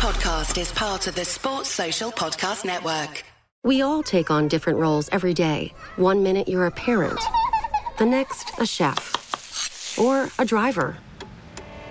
podcast is part of the Sports Social Podcast Network. We all take on different roles every day. One minute you're a parent, the next, a chef, or a driver.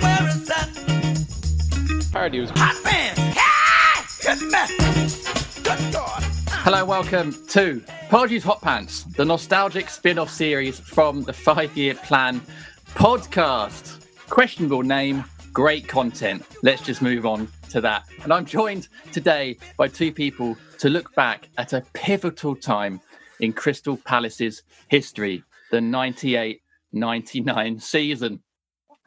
Where it's at. Pardew was Hot pants. Ha! Good mess. Good God. Hello, welcome to Pardews Hot Pants, the nostalgic spin-off series from the five-year plan podcast. Questionable name, great content. Let's just move on to that. And I'm joined today by two people to look back at a pivotal time in Crystal Palace's history, the 98 99 season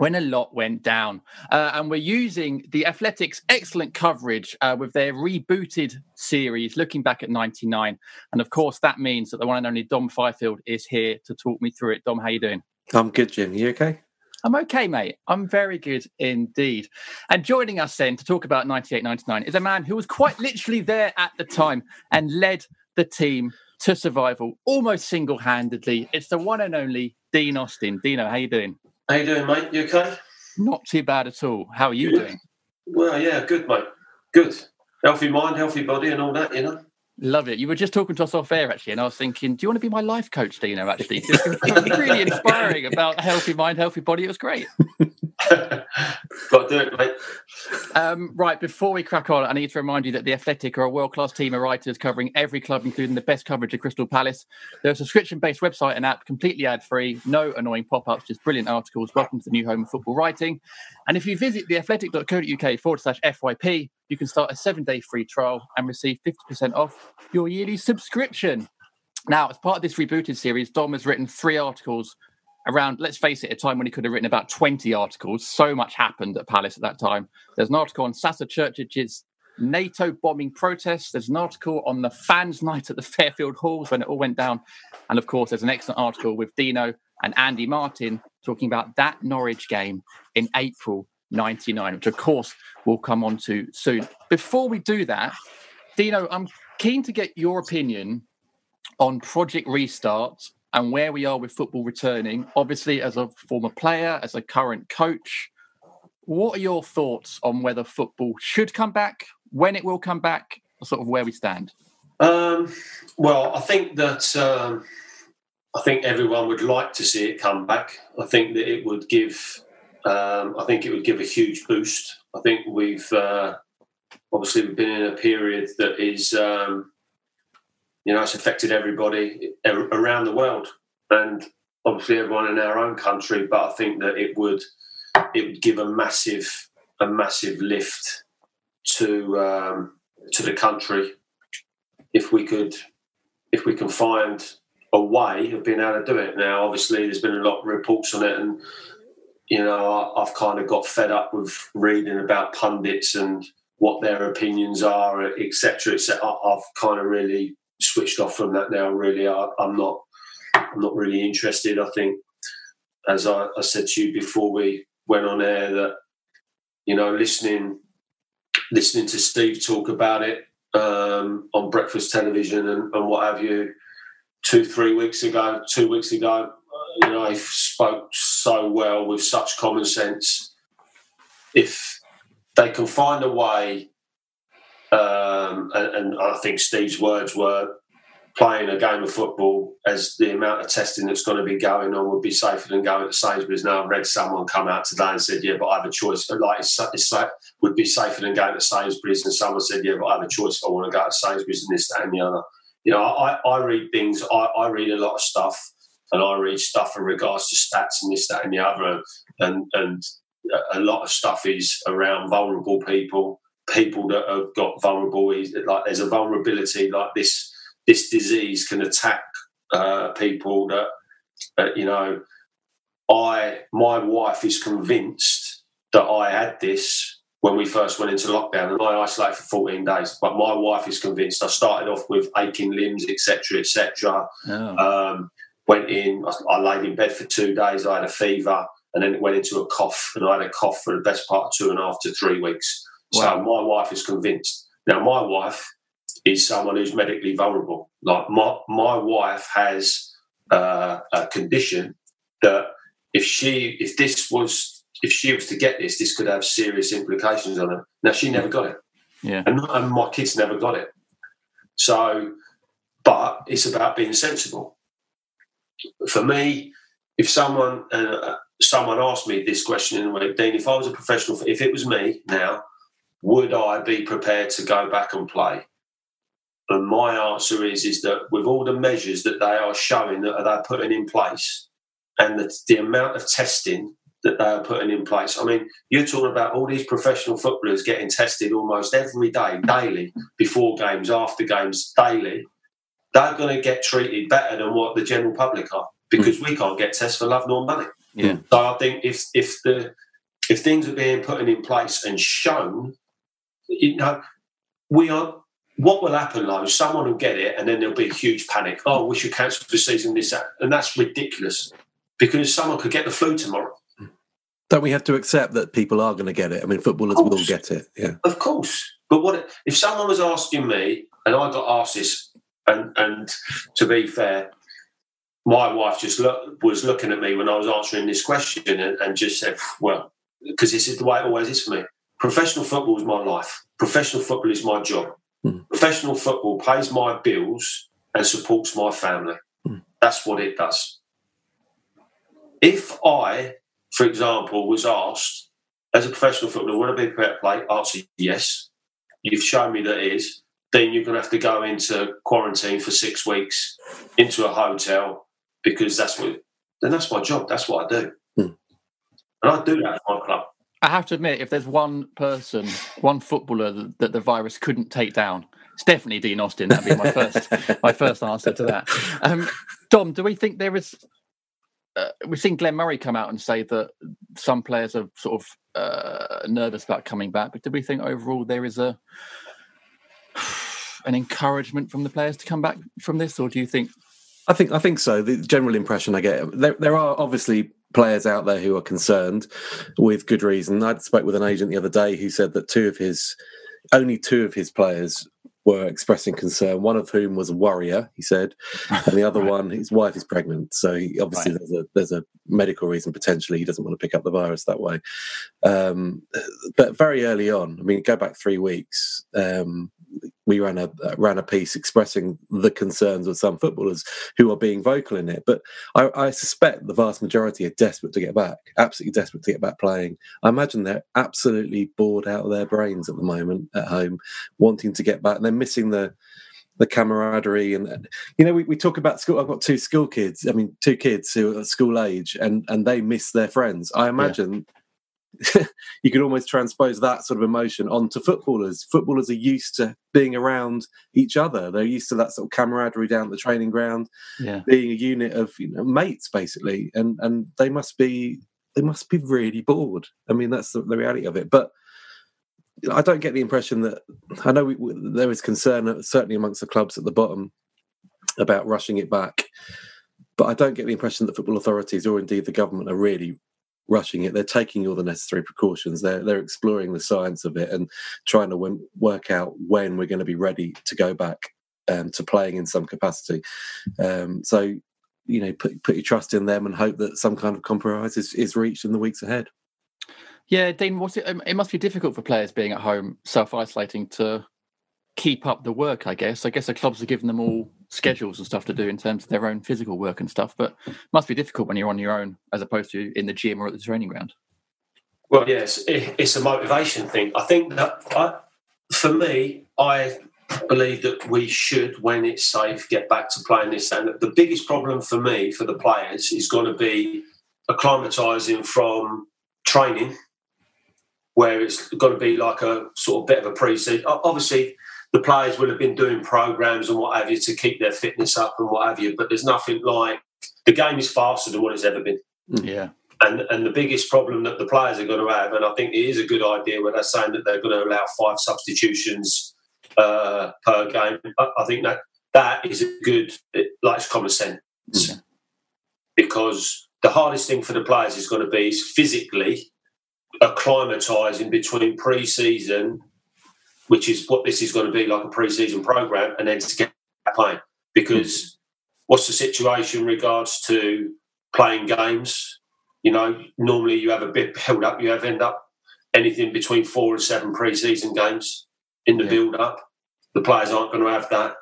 when a lot went down. Uh, and we're using the Athletics' excellent coverage uh, with their rebooted series, looking back at 99. And of course, that means that the one and only Dom Fifield is here to talk me through it. Dom, how you doing? I'm good, Jim. You okay? I'm okay, mate. I'm very good indeed. And joining us then to talk about 98 99 is a man who was quite literally there at the time and led the team to survival almost single handedly. It's the one and only Dean Austin. Deano, how you doing? How you doing, mate? You okay? Not too bad at all. How are you Good. doing? Well, yeah, good, mate. Good. Healthy mind, healthy body, and all that, you know. Love it. You were just talking to us off air, actually, and I was thinking, do you want to be my life coach, Deano? Actually, it was really inspiring about healthy mind, healthy body. It was great. Got to do it, mate. Um, right, before we crack on, I need to remind you that The Athletic are a world class team of writers covering every club, including the best coverage of Crystal Palace. They're a subscription based website and app, completely ad free, no annoying pop ups, just brilliant articles. Welcome to the new home of football writing. And if you visit theathletic.co.uk forward slash FYP, you can start a seven day free trial and receive 50% off your yearly subscription. Now, as part of this rebooted series, Dom has written three articles around, let's face it, a time when he could have written about 20 articles. So much happened at Palace at that time. There's an article on Sasa Curcic's NATO bombing protests. There's an article on the fans' night at the Fairfield Halls when it all went down. And of course, there's an excellent article with Deano and Andy Martin talking about that Norwich game in April 99, which of course we'll come on to soon. Before we do that, Deano, I'm keen to get your opinion on Project Restart and where we are with football returning. Obviously, as a former player, as a current coach, what are your thoughts on whether football should come back, when it will come back, or sort of where we stand? Um, well, I think that um, I think everyone would like to see it come back. I think that it would give. Um, I think it would give a huge boost. I think we've uh, obviously we've been in a period that is, um, you know, it's affected everybody around the world, and obviously everyone in our own country. But I think that it would it would give a massive a massive lift to um, to the country if we could if we can find a way of being able to do it. Now, obviously, there's been a lot of reports on it, and you know, I've kind of got fed up with reading about pundits and what their opinions are, etc. etc. I've kind of really switched off from that now. Really, I, I'm not. I'm not really interested. I think, as I, I said to you before we went on air, that you know, listening listening to Steve talk about it um, on breakfast television and, and what have you, two, three weeks ago, two weeks ago, you know, he spoke so well with such common sense. If they can find a way, um, and, and I think Steve's words were playing a game of football as the amount of testing that's going to be going on would be safer than going to Sainsbury's. Now, I've read someone come out today and said, yeah, but I have a choice. Like, it's, it's, sa- would be safer than going to Sainsbury's. And someone said, yeah, but I have a choice if I want to go to Sainsbury's and this, that, and the other. You know, I, I read things, I, I read a lot of stuff, and I read stuff in regards to stats and this, that, and the other. And, and a lot of stuff is around vulnerable people, people that have got vulnerable, like there's a vulnerability like this this disease can attack uh, people that, uh, you know, I, my wife is convinced that I had this when we first went into lockdown, and I isolated for 14 days. But my wife is convinced. I started off with aching limbs, etc., etc. Oh. Um, went in. I, I laid in bed for two days. I had a fever, and then it went into a cough, and I had a cough for the best part of two and a half to three weeks. So my wife is convinced. Now my wife is someone who's medically vulnerable. Like my my wife has uh, a condition that if she if this was if she was to get this, this could have serious implications on her. Now she never got it, yeah. and, and my kids never got it. So, but it's about being sensible. For me, if someone uh, someone asked me this question in a way, Dean, if I was a professional, if it was me now, would I be prepared to go back and play? And my answer is is that with all the measures that they are showing that they're putting in place, and the, the amount of testing that they are putting in place. I mean, you're talking about all these professional footballers getting tested almost every day, daily, before games, after games, daily. They're going to get treated better than what the general public are because we can't get tests for love nor money. Yeah. So I think if if the if things are being put in place and shown, you know, we are. What will happen, though? is Someone will get it, and then there'll be a huge panic. Oh, we should cancel the season. This, that. and that's ridiculous because someone could get the flu tomorrow. Don't we have to accept that people are going to get it? I mean, footballers will get it. Yeah. Of course. But what if someone was asking me, and I got asked this, and and to be fair, my wife just look, was looking at me when I was answering this question and, and just said, "Well, because this is the way it always is for me. Professional football is my life. Professional football is my job. Hmm. Professional football pays my bills and supports my family. Hmm. That's what it does. If I, for example, was asked as a professional footballer, would I be prepared to play? Answer yes. You've shown me that it is. Then you're going to have to go into quarantine for six weeks, into a hotel, because that's what. Then that's my job. That's what I do, Hmm. and I do that for my club. I have to admit, if there's one person, one footballer that, that the virus couldn't take down, it's definitely Dean Austin. That'd be my first, my first answer to that. Um, Dom, do we think there is? Uh, we've seen Glenn Murray come out and say that some players are sort of uh, nervous about coming back, but do we think overall there is a an encouragement from the players to come back from this, or do you think? I think I think so. The general impression I get there there are obviously players out there who are concerned with good reason. I spoke with an agent the other day who said that two of his only two of his players were expressing concern. One of whom was a warrior, he said, and the other Right. one, his wife is pregnant. So he, obviously Right. there's a there's a medical reason potentially he doesn't want to pick up the virus that way. Um, but very early on, I mean, go back three weeks. Um, we ran a uh, ran a piece expressing the concerns of some footballers who are being vocal in it. But I, I suspect the vast majority are desperate to get back, absolutely desperate to get back playing. I imagine they're absolutely bored out of their brains at the moment at home, wanting to get back. And they're missing the the camaraderie and and, you know we, we talk about school i've got two school kids i mean two kids who are school age and and they miss their friends i imagine you could almost transpose that sort of emotion onto footballers. Footballers are used to being around each other. They're used to that sort of camaraderie down at the training ground Yeah, being a unit of you know, mates basically. And and they must be they must be really bored. I mean that's the, the reality of it. But i don't get the impression that i know we, we, there is concern uh, certainly amongst the clubs at the bottom about rushing it back. But i don't get the impression that football authorities or indeed the government are really rushing it they're taking all the necessary precautions they're they're exploring the science of it and trying to win, work out when we're going to be ready to go back um, to playing in some capacity um, so you know put put your trust in them and hope that some kind of compromise is, is reached in the weeks ahead yeah. Dean, what's it? um, It must be difficult for players being at home, self isolating, to keep up the work. I guess. I guess the clubs are giving them all schedules and stuff to do in terms of their own physical work and stuff. But must be difficult when you're on your own as opposed to in the gym or at the training ground. Well, yes, it's a motivation thing. I think that I, for me, I believe that we should, when it's safe, get back to playing this. And the biggest problem for me, for the players, is going to be acclimatising from training, where it's going to be like a sort of bit of a pre-season. Obviously, the players will have been doing programs and what have you to keep their fitness up and what have you, but there's nothing like the game is faster than what it's ever been Yeah, And and the biggest problem that the players are going to have, and I think it is a good idea when they're saying that they're going to allow five substitutions uh, per game. I, I think that that is a good, like it's common sense, Mm. because the hardest thing for the players is going to be is physically acclimatising between pre-season, which is what this is going to be like a pre-season program, and then to get playing. Because what's the situation in regards to playing games? You know, normally you have a bit build up. You have end up anything between four and seven pre-season games in the Yeah. build up. The players aren't going to have that.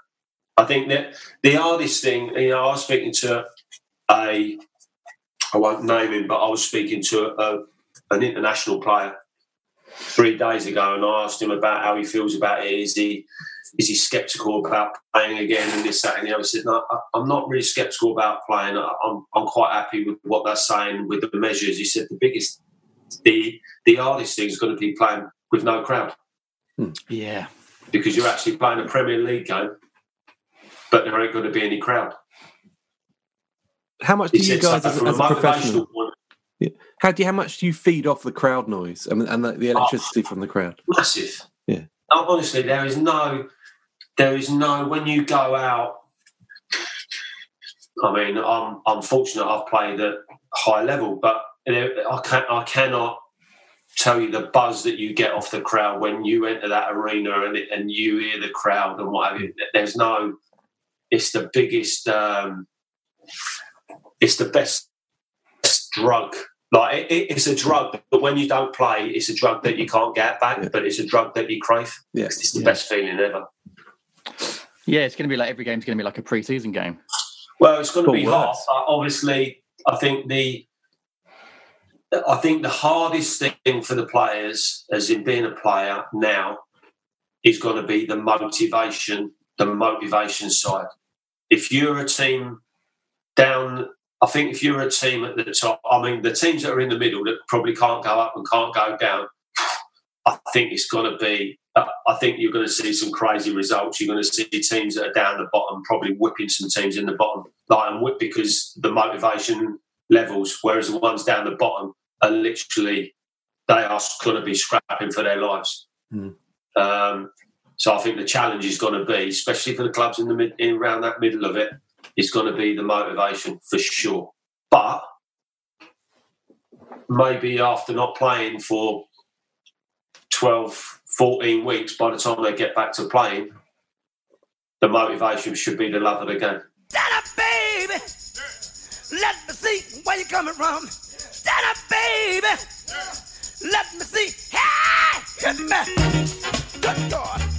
I think that the hardest thing, you know, I was speaking to a, I won't name him, but I was speaking to a, an international player three days ago, and I asked him about how he feels about it. Is he is he sceptical about playing again and this, that, and the other? I said, no, I- I'm not really sceptical about playing. I- I'm I'm quite happy with what they're saying with the measures. He said the biggest, the the hardest thing is going to be playing with no crowd hmm. Yeah. because you're actually playing a Premier League game, but there ain't going to be any crowd. How much do He you guys, as, from as a a professional, motivational point, how do you, how much do you feed off the crowd noise and, and the, the electricity from the crowd? massive. Yeah. Oh, Honestly, there is no, there is no. When you go out, I mean, I'm I'm fortunate. I've played at high level, but there- I can I cannot tell you the buzz that you get off the crowd when you enter that arena and it, and you hear the crowd and what have you. There's no. It's the biggest. Um, it's the best drug. Like it, it- it's a drug, but when you don't play, it's a drug that you can't get back. Yeah. But it's a drug that you crave. Yeah. It's the Yeah. best feeling ever. Yeah, it's going to be like every game's going to be like a pre-season game. Well, it's going to But be hard. worse. Uh, obviously, I think the I think the hardest thing for the players, as in being a player now, is going to be the motivation, the motivation side. If you're a team down, I think if you're a team at the top, I mean, the teams that are in the middle that probably can't go up and can't go down, I think it's going to be. I think you're going to see some crazy results. You're going to see teams that are down the bottom probably whipping some teams in the bottom, like whip because the motivation levels, whereas the ones down the bottom are literally they are going to be scrapping for their lives. Hmm. Um, so I think the challenge is going to be, especially for the clubs in the mid, in around that middle of it, is going to be the motivation for sure. But maybe after not playing for 12, 14 weeks, by the time they get back to playing, the motivation should be the love of the game. Stand up, baby. Let me see where you're coming from. Stand up, baby. Let me see. Hey, hit me. Good God.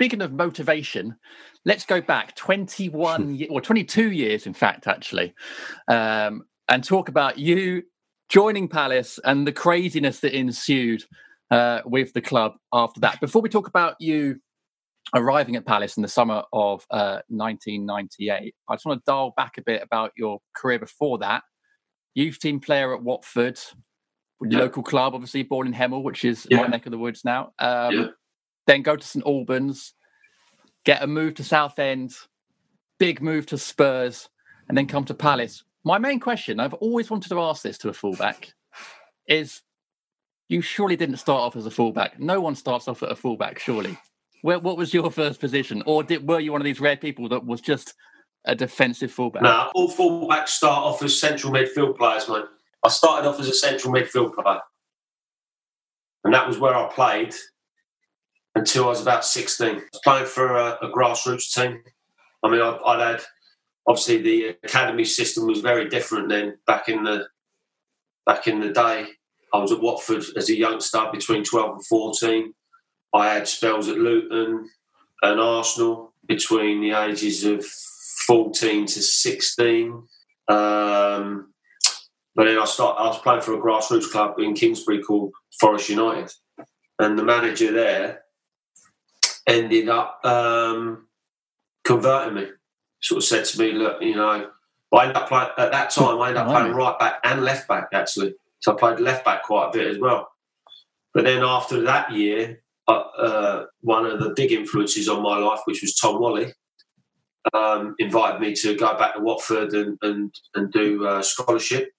Speaking of motivation, let's go back 21 or 22 years, in fact, actually, um, and talk about you joining Palace and the craziness that ensued uh, with the club after that. Before we talk about you arriving at Palace in the summer of uh, 1998, I just want to dial back a bit about your career before that. Youth team player at Watford, Yeah. local club, obviously born in Hemel, which is my neck of the woods now. Um, Yeah. Then go to St Albans, get a move to Southend, big move to Spurs, and then come to Palace. My main question, I've always wanted to ask this to a fullback, is you surely didn't start off as a fullback. No one starts off at a fullback, surely. Where, what was your first position? Or did, were you one of these rare people that was just a defensive fullback? Now, all fullbacks start off as central midfield players, mate. I started off as a central midfield player. And that was where I played until I was about 16. I was playing for a, a grassroots team. I mean, I, I'd had, obviously, the academy system was very different then back in the back in the day. I was at Watford as a youngster between 12 and 14. I had spells at Luton and Arsenal between the ages of 14 to 16. Um, but then I start. I was playing for a grassroots club in Kingsbury called Forest United, and the manager there ended up um, converting me. Sort of said to me, "Look, you know." I ended up playing, at that time. I ended up playing right back and left back actually. So I played left back quite a bit as well. But then after that year, uh, uh, one of the big influences on my life, which was Tom Walley, um, invited me to go back to Watford and and, and do uh, scholarship,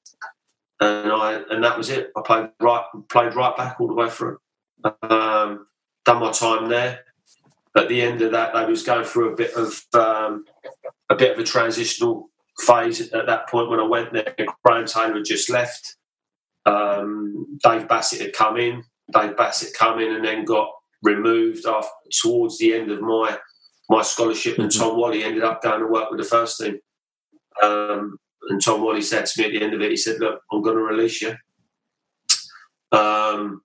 and I and that was it. I played right played right back all the way through. Um, done my time there. At the end of that, they was going through a bit of um, a bit of a transitional phase at that point when I went there. Graham Taylor had just left. Um, Dave Bassett had come in. Dave Bassett come in and then got removed after, towards the end of my my scholarship. And mm-hmm. Tom Walley ended up going to work with the first team. Um, and Tom Walley said to me at the end of it, he said, "Look, I'm going to release you." Um,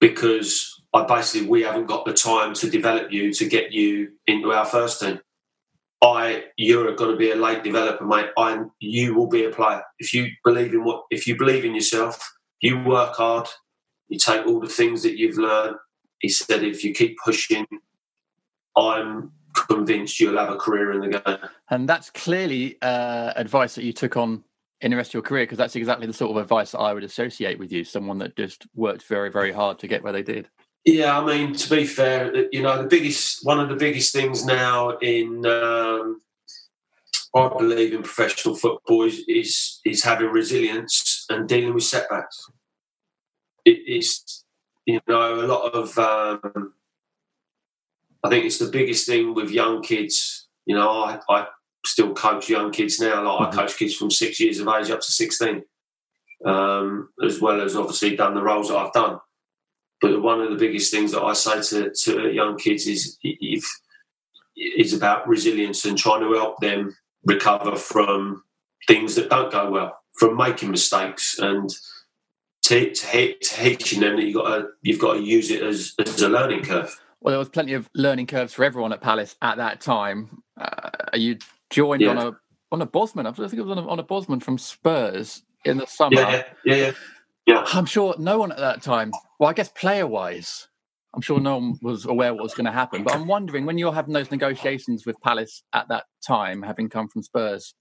because I basically we haven't got the time to develop you to get you into our first team. I you're going to be a late developer, mate. I you will be a player if you believe in what if you believe in yourself. You work hard. You take all the things that you've learned. He said, if you keep pushing, I'm convinced you'll have a career in the game. And that's clearly uh, advice that you took on in the rest of your career because that's exactly the sort of advice that I would associate with you. Someone that just worked very, very hard to get where they did. Yeah, I mean, to be fair, you know, the biggest one of the biggest things now in um, I believe in professional football is, is is having resilience and dealing with setbacks. It is, you know, a lot of. Um, I think it's the biggest thing with young kids. You know, I, I still coach young kids now. Like mm-hmm. I coach kids from six years of age up to sixteen, um, as well as obviously done the roles that I've done. But one of the biggest things that I say to, to young kids is if, is about resilience and trying to help them recover from things that don't go well, from making mistakes, and teaching them that you got to you've got to use it as, as a learning curve. Well, there was plenty of learning curves for everyone at Palace at that time. Uh, you joined yeah. on a on a Bosman. I think it was on a, on a Bosman from Spurs in the summer. Yeah, yeah, yeah. Yeah. I'm sure no one at that time, well, I guess player wise, I'm sure no one was aware what was going to happen. But I'm wondering when you're having those negotiations with Palace at that time, having come from Spurs,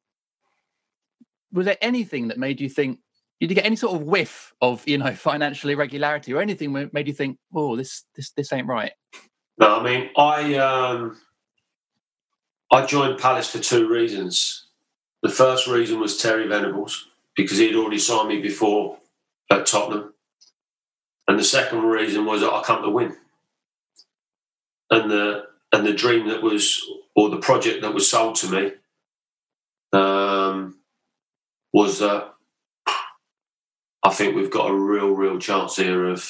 was there anything that made you think, did you get any sort of whiff of, you know, financial irregularity or anything that made you think, oh, this, this, this ain't right? No, I mean, I, um, I joined Palace for two reasons. The first reason was Terry Venables because he'd already signed me before at Tottenham. And the second reason was that I come to win. And the and the dream that was or the project that was sold to me um, was that I think we've got a real, real chance here of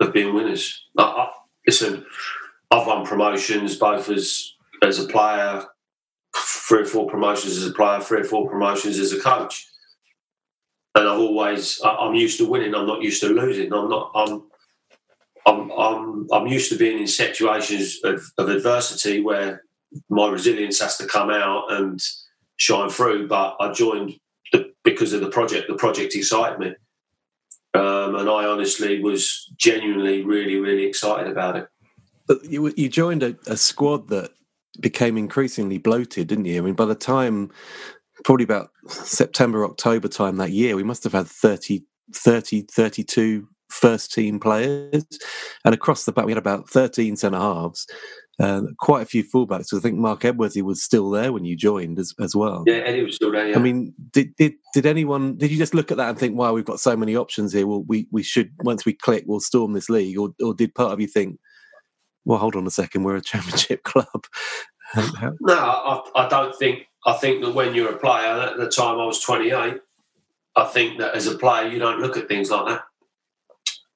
of being winners. I, I, listen, I've won promotions both as as a player, three or four promotions as a player, three or four promotions as a coach and I've always I'm used to winning. I'm not used to losing. I'm not. I'm. I'm. I'm, I'm used to being in situations of, of adversity where my resilience has to come out and shine through. But I joined the, because of the project. The project excited me, um, and I honestly was genuinely really, really excited about it. But you, you joined a, a squad that became increasingly bloated, didn't you? I mean, by the time probably about September, October time that year, we must have had 30, 30 32 first team players. And across the back, we had about 13 centre halves, uh, quite a few fullbacks. I think Marc Edworthy was still there when you joined as, as well. Yeah, Eddie was still there. Yeah. I mean, did, did did anyone? Did you just look at that and think, "Wow, we've got so many options here. Well, we we should once we click, we'll storm this league." Or or did part of you think, "Well, hold on a second, we're a championship club"? no, I, I don't think I think that when you're a player, at the time I was 28, I think that as a player, you don't look at things like that.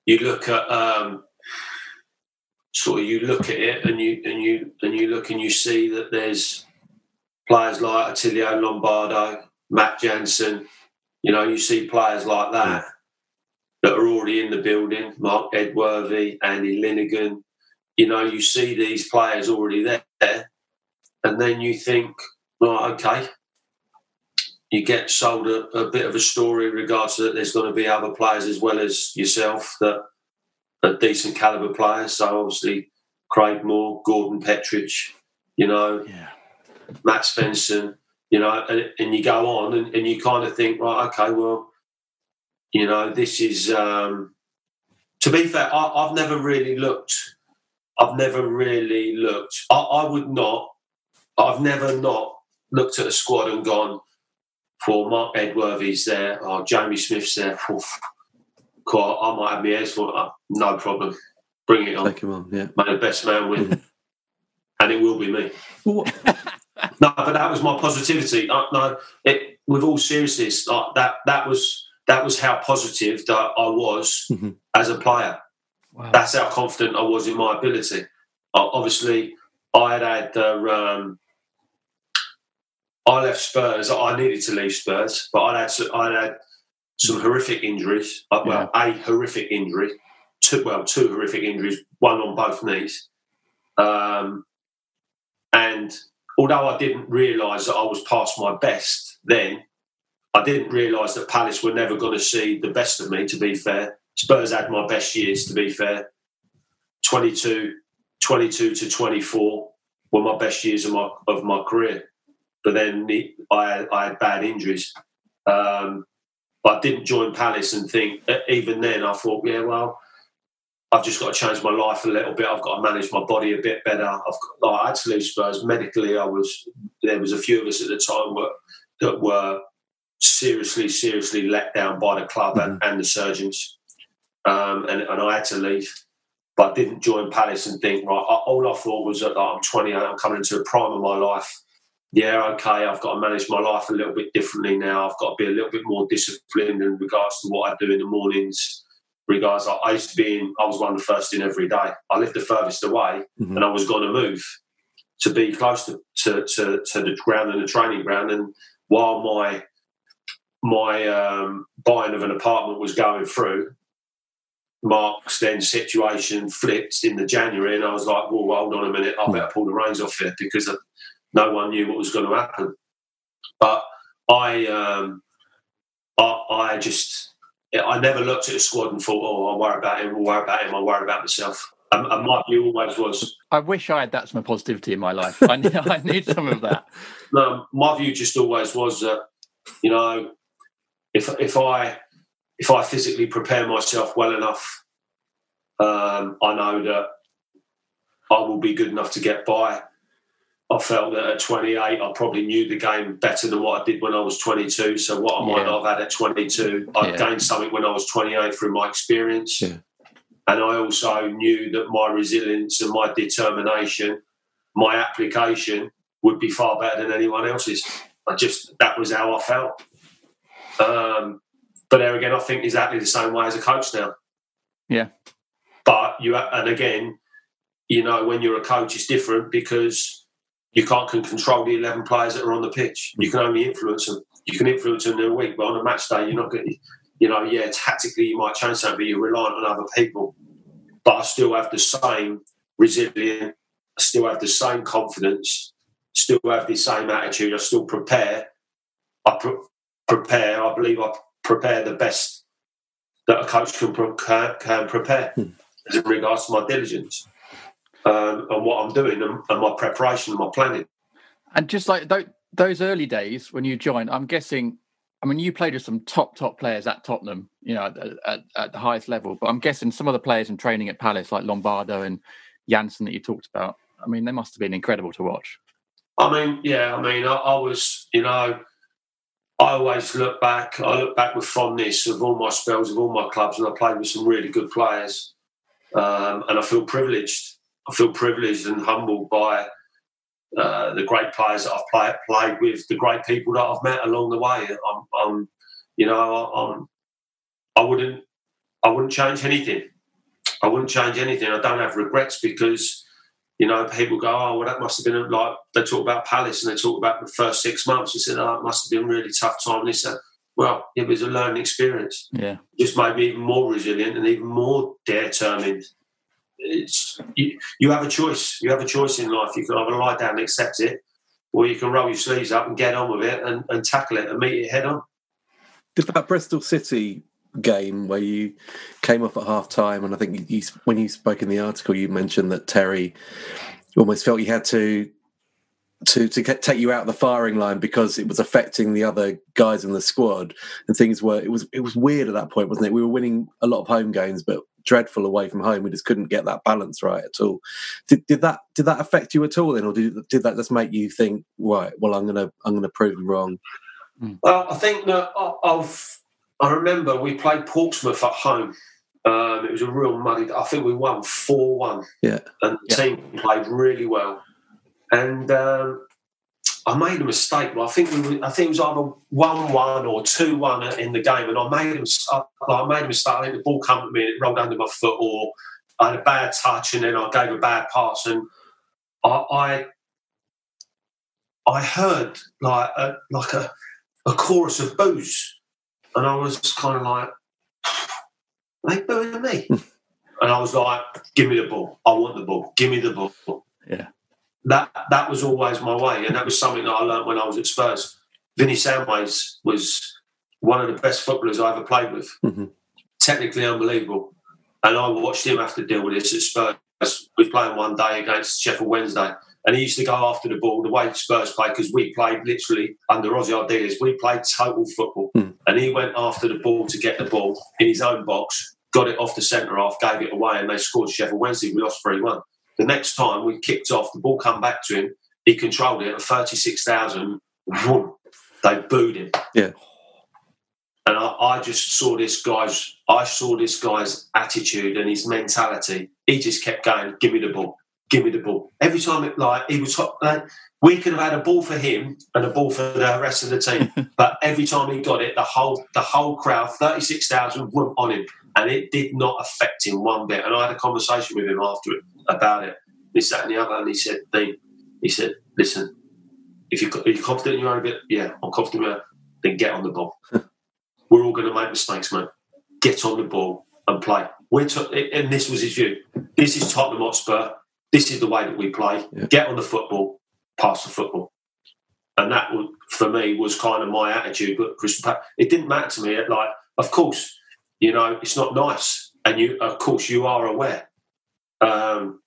You look at um, sort of you look at it and you and you and you look and you see that there's players like Attilio Lombardo, Matt Jansen. You know, you see players like that that are already in the building. Marc Edworthy, Andy Linighan. You know, you see these players already there, and then you think, right, okay, you get sold a, a bit of a story in regards to that there's going to be other players as well as yourself that are decent caliber players. So obviously Craig Moore, Gordon Petric, you know, Yeah. Matt Svensson, you know, and, and you go on and, and you kind of think, right, okay, well, you know, this is. Um, to be fair, I, I've never really looked. I've never really looked. I, I would not. I've never not looked at the squad and gone, "For Marc Edworthy's there, or Jamie Smith's there." Oof, God, I might have my ears for uh, no problem. Bring it on. Take him on, yeah. May the best man win, and it will be me. No, but that was my positivity. No, no it, with all seriousness, like that that was that was how positive that I was Mhm. as a player. Wow. That's how confident I was in my ability. Uh, obviously, I had had uh, um, I left Spurs. I needed to leave Spurs, but I had I had some horrific injuries. Uh, well, a horrific injury, two well two horrific injuries, one on both knees. Um, and although I didn't realise that I was past my best then, I didn't realise that Palace were never going to see the best of me. To be fair, Spurs had my best years. To be fair, 22, 22 to twenty four were my best years of my of my career. But then the- I I had bad injuries. Um, I didn't join Palace and think even then I thought, yeah, well, I've just got to change my life a little bit. I've got to manage my body a bit better. I've got, like, I had to leave Spurs medically. I was there was a few of us at the time were, that were seriously, seriously let down by the club and, and the surgeons, um, and, and I had to leave. But I didn't join Palace and think right. All I thought was that like, I'm 28. I'm coming into the prime of my life. Yeah, okay. I've got to manage my life a little bit differently now. I've got to be a little bit more disciplined in regards to what I do in the mornings regards I used to be in I was one of the first in every day. I lived the furthest away Mhm. and I was gonna move to be close to, to, to, to the ground and the training ground and while my my um, buying of an apartment was going through, Mark's then situation flipped in the January, and I was like, "Well, hold on a minute, I better pull the reins off here because no one knew what was going to happen." But I, um, I, I just, I never looked at a squad and thought, "Oh, I'll worry about him. I'll worry about him. I'll worry about myself." And, and my view always was, I wish I had that some positivity in my life. I need, I need some of that. no, my view just always was that, you know, if if I if I physically prepare myself well enough, um, I know that I will be good enough to get by. I felt that at 28, I probably knew the game better than what I did when I was 22. So what I might Yeah. not have had at 22, I Yeah. gained something when I was 28 through my experience. Yeah. And I also knew that my resilience and my determination, my application would be far better than anyone else's. I just that was how I felt. Um, but there again, I think exactly the same way as a coach now. Yeah. But you and again, you know, when you're a coach, it's different because you can't can control the eleven players that are on the pitch. Hmm. You can only influence them. You can influence them in a week, but on a match day, you're not going. to You know, yeah, tactically you might change something, but you're reliant on other people. But I still have the same resilience. I still have the same confidence. Still have the same attitude. I still prepare. I pre- prepare. I believe I prepare the best that a coach can pre- can, can prepare as in regards to my diligence um, and what I'm doing and, and my preparation and my planning. And just like th- those early days when you joined, I'm guessing. I mean, you played with some top top players at Tottenham, you know, at, at, at the highest level. But I'm guessing some of the players in training at Palace, like Lombardo and Jansen, that you talked about. I mean, they must have been incredible to watch. I mean, yeah, I mean, I, I was, you know, I always look back. I look back with fondness of all my spells of all my clubs, and I played with some really good players, um, and I feel privileged. I feel privileged and humbled by uh, the great players that I've played played with, the great people that I've met along the way. I'm, I'm you know, I'm, I wouldn't, I wouldn't change anything. I wouldn't change anything. I don't have regrets because you know, people go, oh, well, that must have been like they talk about Palace and they talk about the first six months. They said, oh, it must have been a really tough time. This, that. Well, it was a learning experience. Yeah. It just made me even more resilient and even more determined. You, you have a choice. You have a choice in life. You can either lie down and accept it, or you can roll your sleeves up and get on with it and, and tackle it and meet it head on. Did that Bristol City game where you came off at half time, and I think you, when you spoke in the article, you mentioned that Terry almost felt he had to to to get, take you out of the firing line because it was affecting the other guys in the squad, and things were it was it was weird at that point, wasn't it? We were winning a lot of home games, but dreadful away from home. We just couldn't get that balance right at all. Did, did that did that affect you at all then, or did did that just make you think, right? Well, I'm gonna I'm gonna prove them wrong. Well, I think that I've I remember we played Portsmouth at home. Um, it was a real muddy. I think we won four one. Yeah, and the yeah. team played really well. And um, I made a mistake. Well, I think we were, I think it was either one one or two one in the game, and I made him. I made a mistake. I think the ball came at me and it rolled under my foot, or I had a bad touch, and then I gave a bad pass, and I I, I heard like a, like a, a chorus of boos, and I was kind of like, "They booing me," and I was like, "Give me the ball. I want the ball. Give me the ball." Yeah that that was always my way, and that was something that I learned when I was at Spurs. Vinny Samways was one of the best footballers I ever played with. Mm-hmm. Technically unbelievable, and I watched him have to deal with this at Spurs. We was playing one day against Sheffield Wednesday, and he used to go after the ball the way Spurs play because we played literally under Ossie Ardiles. We played total football, mm. and he went after the ball to get the ball in his own box, got it off the centre half, gave it away, and they scored Sheffield Wednesday. We lost three one. The next time we kicked off, the ball come back to him. He controlled it at 36,000. They booed him. Yeah. And I, I, just saw this guy's, I saw this guy's attitude and his mentality. He just kept going, give me the ball, give me the ball. Every time it, like, he was, like, we could have had a ball for him and a ball for the rest of the team. but every time he got it, the whole, the whole crowd, 36,000 went on him. And it did not affect him one bit. And I had a conversation with him after it about it. This, that, and the other. And he said, Dean, he said, listen, if you're, are you confident in your own bit, yeah, I'm confident about then get on the ball. We're all going to make mistakes, mate. Get on the ball and play. We're to, and this was his view. This is Tottenham Hotspur. This is the way that we play. Yeah. Get on the football, pass the football. And that, for me, was kind of my attitude. But Crystal it didn't matter to me. Like, of course, you know, it's not nice. And you, of course, you are aware um,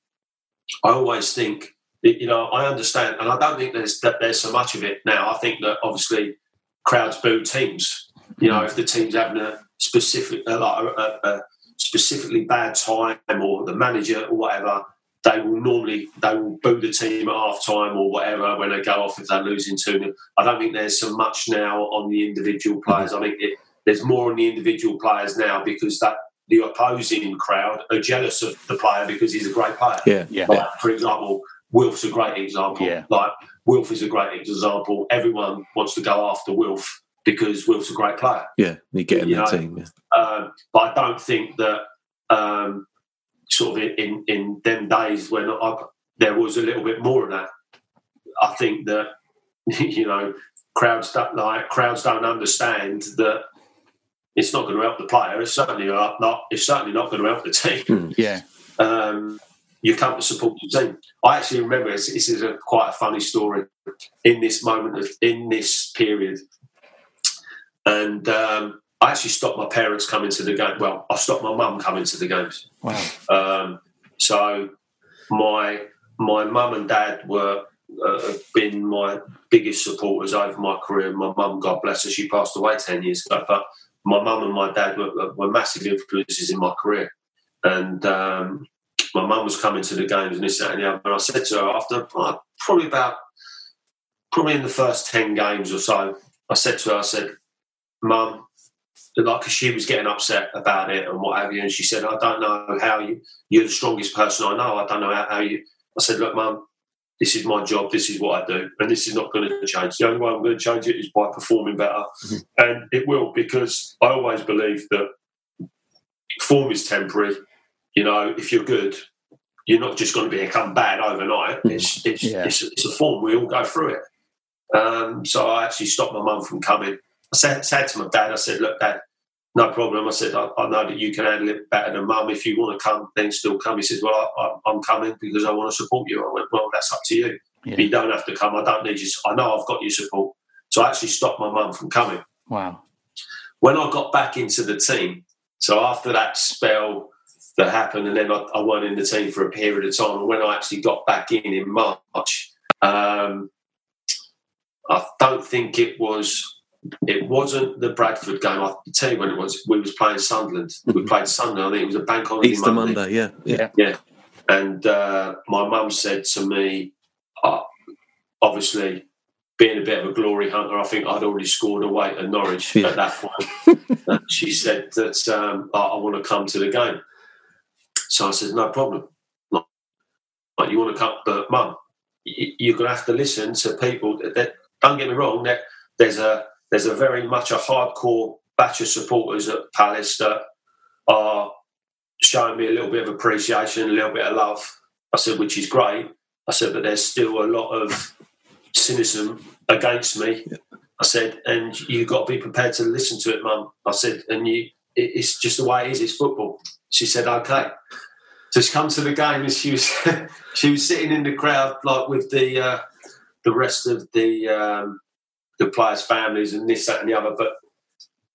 I always think, you know, I understand, and I don't think there's that there's so much of it now. I think that obviously crowds boo teams. You know, if the team's having a specific, like a, a, specifically bad time, or the manager or whatever, they will normally they will boo the team at half time or whatever when they go off if they're losing two. I don't think there's so much now on the individual players. I think it, there's more on the individual players now because that the opposing crowd are jealous of the player because he's a great player. Yeah, yeah. Like, for example, Wilf's a great example. Yeah. Like Wilf is a great example. Everyone wants to go after Wilf because Wilf's a great player. Yeah, you get in You the know, team. Yeah. Um, but I don't think that um, sort of in in them days when I, there was a little bit more of that. I think that you know crowds don't like crowds don't understand that it's not going to help the player. It's certainly not. not it's certainly not going to help the team. Yeah. Um, you come to support the team. I actually remember this, this is a quite a funny story in this moment of in this period, and um, I actually stopped my parents coming to the game. Well, I stopped my mum coming to the games. Wow. Um, so my my mum and dad were uh, have been my biggest supporters over my career. My mum, God bless her, she passed away ten years ago, but my mum and my dad were, were massive influences in my career. And um, my mum was coming to the games and this, that, and the other. And I said to her after probably about probably in the first ten games or so, I said to her, I said, "Mum." Like, she was getting upset about it and what have you, and she said, "I don't know how you. You're the strongest person I know. I don't know how, how you." I said, "Look, Mum, this is my job, this is what I do, and this is not going to change. The only way I'm going to change it is by performing better. Mm-hmm. And it will, because I always believe that form is temporary. You know, if you're good, you're not just going to become bad overnight. It's, it's, Yeah. it's, it's a form, we all go through it. Um, so I actually stopped my mum from coming. I said, said to my dad, I said, Look, Dad, no problem. I said, I, I know that you can handle it better than mum. If you want to come, then still come. He says, Well, I, I, I'm coming because I want to support you. I went, Well, that's up to you. Yeah. You don't have to come. I don't need you. I know I've got your support. So I actually stopped my mum from coming. Wow. When I got back into the team, so after that spell that happened, and then I, I went in the team for a period of time. And when I actually got back in in March, um, I don't think it was. It wasn't the Bradford game. I can tell you when it was. We was playing Sunderland. Mm-hmm. We played Sunderland. I think it was a bank holiday Easter Monday. Monday. Yeah, yeah, yeah. And uh, my mum said to me, uh, obviously being a bit of a glory hunter, I think I'd already scored away at Norwich yeah. at that point. she said that um, I, I, want to come to the game. So I said, no problem. Like, you want to come, but mum, you're going to have to listen to people that, that don't get me wrong, that there's a there's a very much a hardcore batch of supporters at Palace that are showing me a little bit of appreciation, a little bit of love. I said, which is great. I said, but there's still a lot of cynicism against me. Yeah. I said, and you've got to be prepared to listen to it, Mum. I said, and you, it's just the way it is. It's football. She said, okay. So she come to the game, and she was she was sitting in the crowd like with the uh, the rest of the um, the players' families and this, that, and the other. But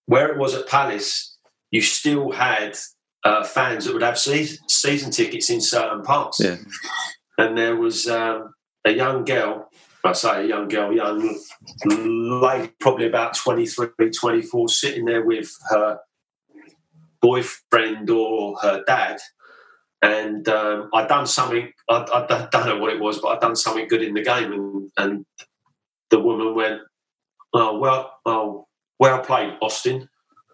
where it was at Palace, you still had uh, fans that would have season, season tickets in certain parts. Yeah. And there was um, a young girl, I say a young girl, young lady, probably about 23, 24, sitting there with her boyfriend or her dad. And um, I'd done something, I, I, don't know what it was, but I'd done something good in the game. And, and the woman went, Oh, well, oh, well played, Austin.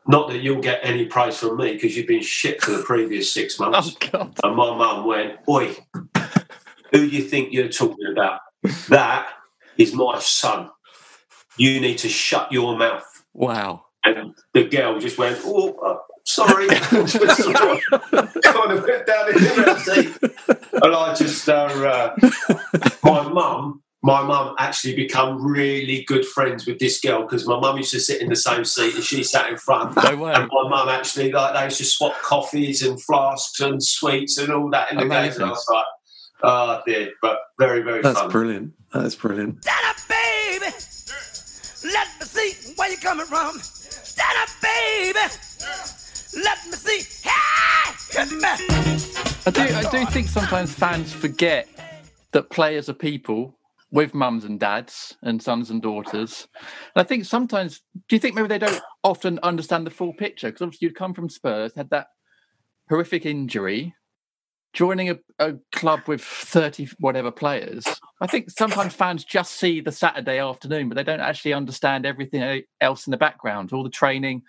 Not that you'll get any praise from me because you've been shit for the previous six months. Oh, and my mum went, Oi, who do you think you're talking about? That is my son. You need to shut your mouth. Wow. And the girl just went, Oh, uh, sorry. kind of went down in the And I just, uh, uh, my mum my mum actually become really good friends with this girl because my mum used to sit in the same seat and she sat in front. No way. And my mum actually like they used to swap coffees and flasks and sweets and all that in the game. And I was like, oh dear, but very very fun. That's fun. brilliant. That's brilliant. Stand up, baby. Let me see where you're coming from. Stand up, baby. Let me see. Hey, I do. I do think sometimes fans forget that players are people with mums and dads and sons and daughters. And I think sometimes, do you think maybe they don't often understand the full picture? Because obviously you'd come from Spurs, had that horrific injury, joining a, a, club with 30 whatever players. I think sometimes fans just see the Saturday afternoon, but they don't actually understand everything else in the background, all the training,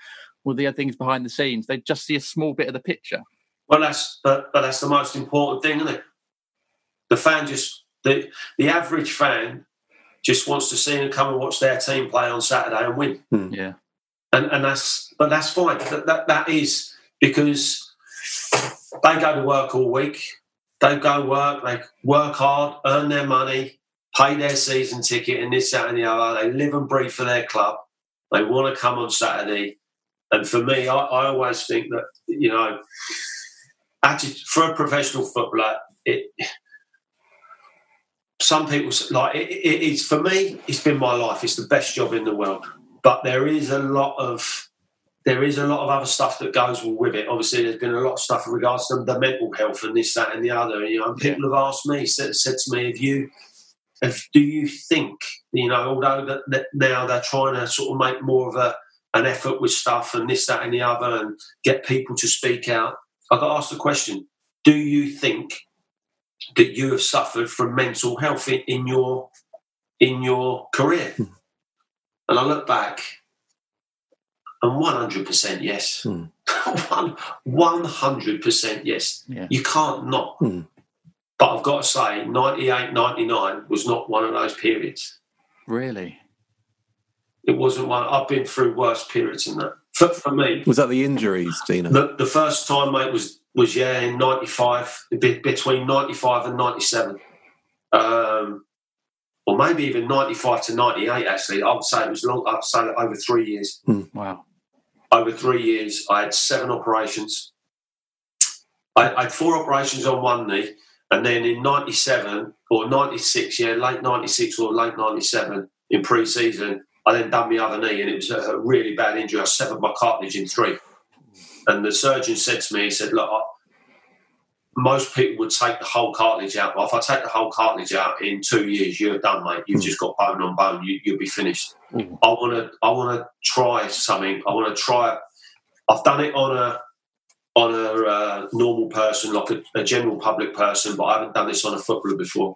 all the other things behind the scenes. They just see a small bit of the picture. Well, that's but, but that's the most important thing, isn't it? The fan just the the average fan just wants to see and come and watch their team play on Saturday and win. Hmm. Yeah, and and that's but that's fine. That, that that is because they go to work all week. They go work. They work hard, earn their money, pay their season ticket, and this, that, and the other. They live and breathe for their club. They want to come on Saturday. And for me, I, I always think that you know, for a professional footballer, it some people like it, it, it's for me it's been my life. It's the best job in the world. But there is a lot of there is a lot of other stuff that goes with it. Obviously there's been a lot of stuff in regards to the mental health and this that and the other. You know people yeah. have asked me said, said to me have you if, do you think you know although that, that now they're trying to sort of make more of a an effort with stuff and this that and the other and get people to speak out i got asked the question do you think that you have suffered from mental health in, your in your career? Mm. And I look back, and one hundred percent yes, mm. one hundred percent yes. Yeah. You can't not. Mm. But I've got to say, 98, 99 was not one of those periods. Really? It wasn't one. I've been through worse periods than that. For, for me, was that the injuries, Deano? The, the first time, mate, was was yeah in '95, between '95 and '97, um, or maybe even '95 to '98. Actually, I would say it was long. I'd say over three years. Hmm. Wow, over three years, I had seven operations. I, I, had four operations on one knee, And then in 97 or 96, yeah, late 96 or late 97 in pre season, I then done my other knee and it was a, really bad injury. I severed my cartilage in three. And the surgeon said to me, he said, Look, I, most people would take the whole cartilage out. But if I take the whole cartilage out in two years, you're done, mate. You've mm. just got bone on bone. You, will be finished. Mm. I want to. I want to try something. I want to try. I've done it on a on a uh, normal person, like a, a, general public person, but I haven't done this on a footballer before.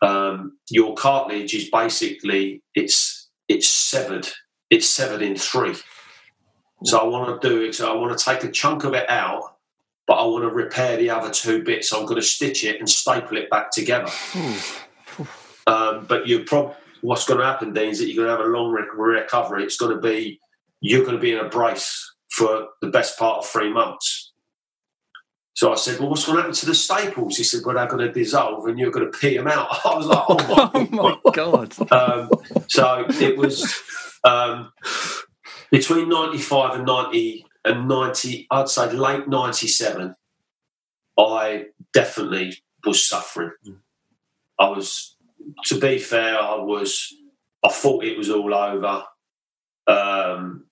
Um, your cartilage is basically it's it's severed. It's severed in three. So I want to do it. So I want to take a chunk of it out but I want to repair the other two bits. So I'm going to stitch it and staple it back together. um, but you prob- what's going to happen, Dean, is that you're going to have a long re- recovery. It's going to be you're going to be in a brace for the best part of three months. So I said, "Well, what's going to happen to the staples?" He said, "Well, they're going to dissolve, and you're going to pee them out." I was like, "Oh my, oh my god!" Um, so it was um, between ninety-five and ninety and 90, I'd say late 97, I definitely was suffering. I was, to be fair, I was, I thought it was all over. Um,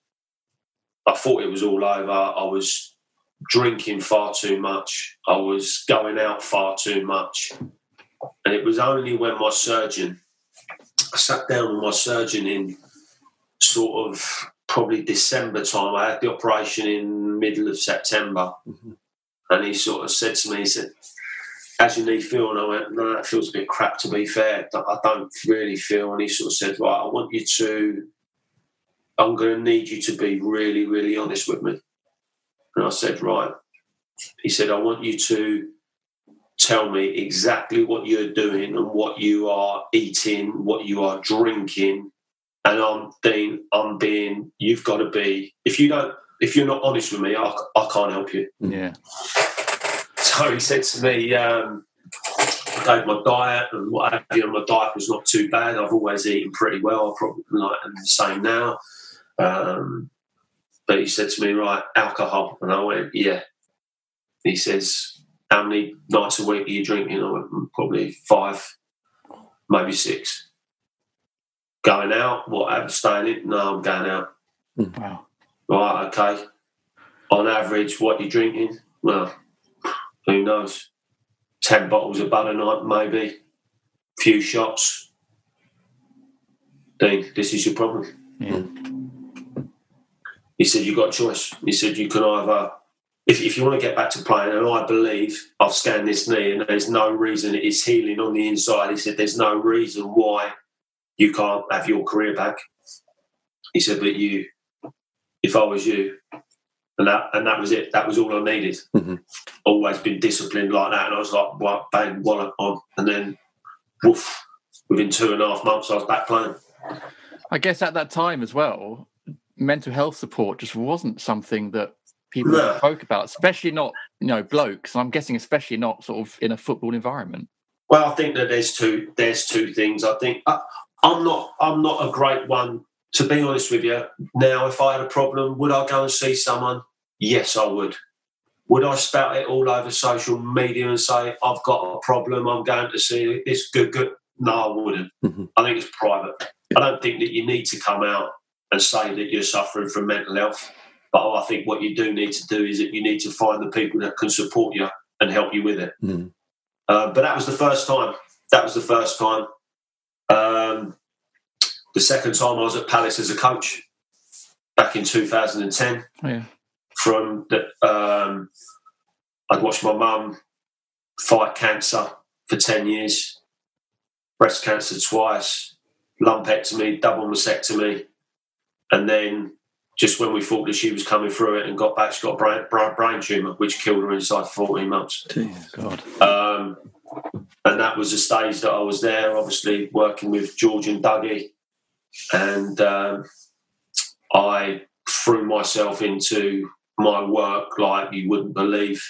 I thought it was all over. I was drinking far too much. I was going out far too much. And it was only when my surgeon, I sat down with my surgeon in sort of probably December time. I had the operation in middle of September, mm-hmm. and he sort of said to me, he said, "As your knee feel?" And I went, "No, that feels a bit crap. To be fair, I don't really feel." And he sort of said, "Right, I want you to. I'm going to need you to be really, really honest with me." And I said, "Right." He said, "I want you to." Tell me exactly what you're doing and what you are eating, what you are drinking, and I'm Dean, I'm being, you've got to be, if you don't, if you're not honest with me, I, I can't help you. Yeah. So he said to me, um, I gave my diet and what have you, and my diet was not too bad. I've always eaten pretty well. Probably like I'm the same now. Um, but he said to me, right, alcohol. And I went, yeah. He says, how many nights a week are you drinking? I went, mm, probably five, maybe six going out, what, staying in? No, I'm going out. Hmm. Wow. Right, okay. On average, what you drinking? Well, who knows? 10 bottles of bud a night, maybe. Few shots. Dean, this is your problem. Yeah. He said, You've got a choice. He said, You can either, if, if you want to get back to playing, and I believe I've scanned this knee and there's no reason it is healing on the inside. He said, There's no reason why you can't have your career back. He said, but you, if I was you, and that and that was it. That was all I needed. Mm-hmm. Always been disciplined like that, and I was like, what, bang, wallet on, and then, woof. Within two and a half months, I was back playing. I guess at that time as well, mental health support just wasn't something that people no. spoke about, especially not you know blokes. I'm guessing, especially not sort of in a football environment. Well, I think that there's two there's two things. I think uh, I'm not I'm not a great one to be honest with you. Now, if I had a problem, would I go and see someone? Yes, I would. Would I spout it all over social media and say I've got a problem? I'm going to see this good good? No, I wouldn't. Mm-hmm. I think it's private. I don't think that you need to come out and say that you're suffering from mental health. But I think what you do need to do is that you need to find the people that can support you and help you with it. Mm. Uh, but that was the first time. That was the first time. Um, the second time I was at Palace as a coach back in 2010. Oh, yeah. From the, um, I'd watched my mum fight cancer for 10 years, breast cancer twice, lumpectomy, double mastectomy, and then just when we thought that she was coming through it and got back, she got a brain, brain, brain tumour, which killed her inside 14 months. Jeez, God. Um, and that was the stage that I was there, obviously working with George and Dougie, and um, I threw myself into my work like you wouldn't believe.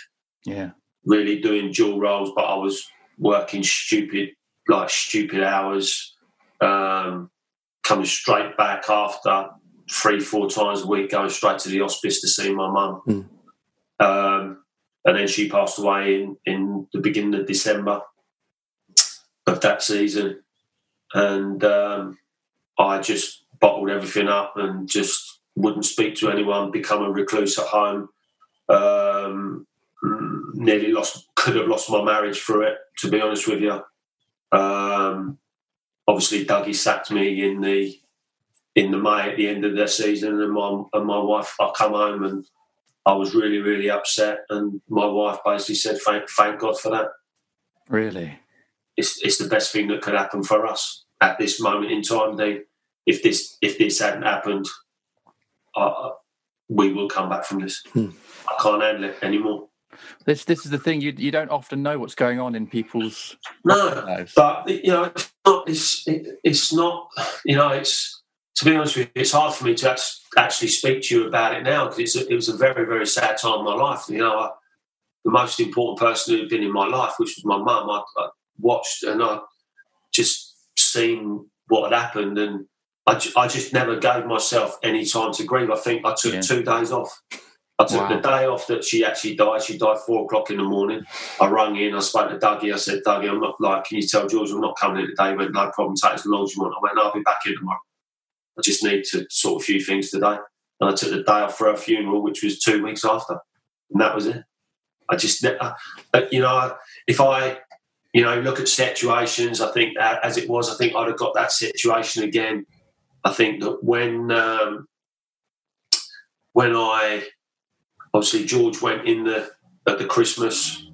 Yeah, really doing dual roles, but I was working stupid, like stupid hours, um, coming straight back after three, four times a week, going straight to the hospice to see my mum. Mm. Um, and then she passed away in in the beginning of December of that season, and um, I just bottled everything up and just wouldn't speak to anyone, become a recluse at home. Um, nearly lost, could have lost my marriage through it, to be honest with you. Um, obviously, Dougie sacked me in the in the May at the end of their season, and my and my wife. I come home and I was really really upset, and my wife basically said, "Thank thank God for that." Really, it's it's the best thing that could happen for us at this moment in time. They, if this if this hadn't happened, uh, we will come back from this. Hmm. I can't handle it anymore. this this is the thing. You you don't often know what's going on in people's No, lives. but you know, it's not. It's, it, it's not. You know, it's to be honest with you, it's hard for me to actually speak to you about it now because it was a very very sad time in my life. You know, I, the most important person who had been in my life, which was my mum, I, I watched and I just seen what had happened, and I, I just never gave myself any time to grieve. I think I took Yeah. two days off. I took Wow. the day off that she actually died. She died four o'clock in the morning. I rung in. I spoke to Dougie. I said, Dougie, I'm not like, can you tell George I'm not coming in today? He went, no problem. Take as long as you want. I went, I'll be back in tomorrow. I just need to sort a few things today. And I took the day off for her funeral, which was two weeks after, and that was it. I just, you know, if I, you know, look at situations, I think that as it was, I think I'd have got that situation again. I think that when um, when I obviously George went in the at the Christmas,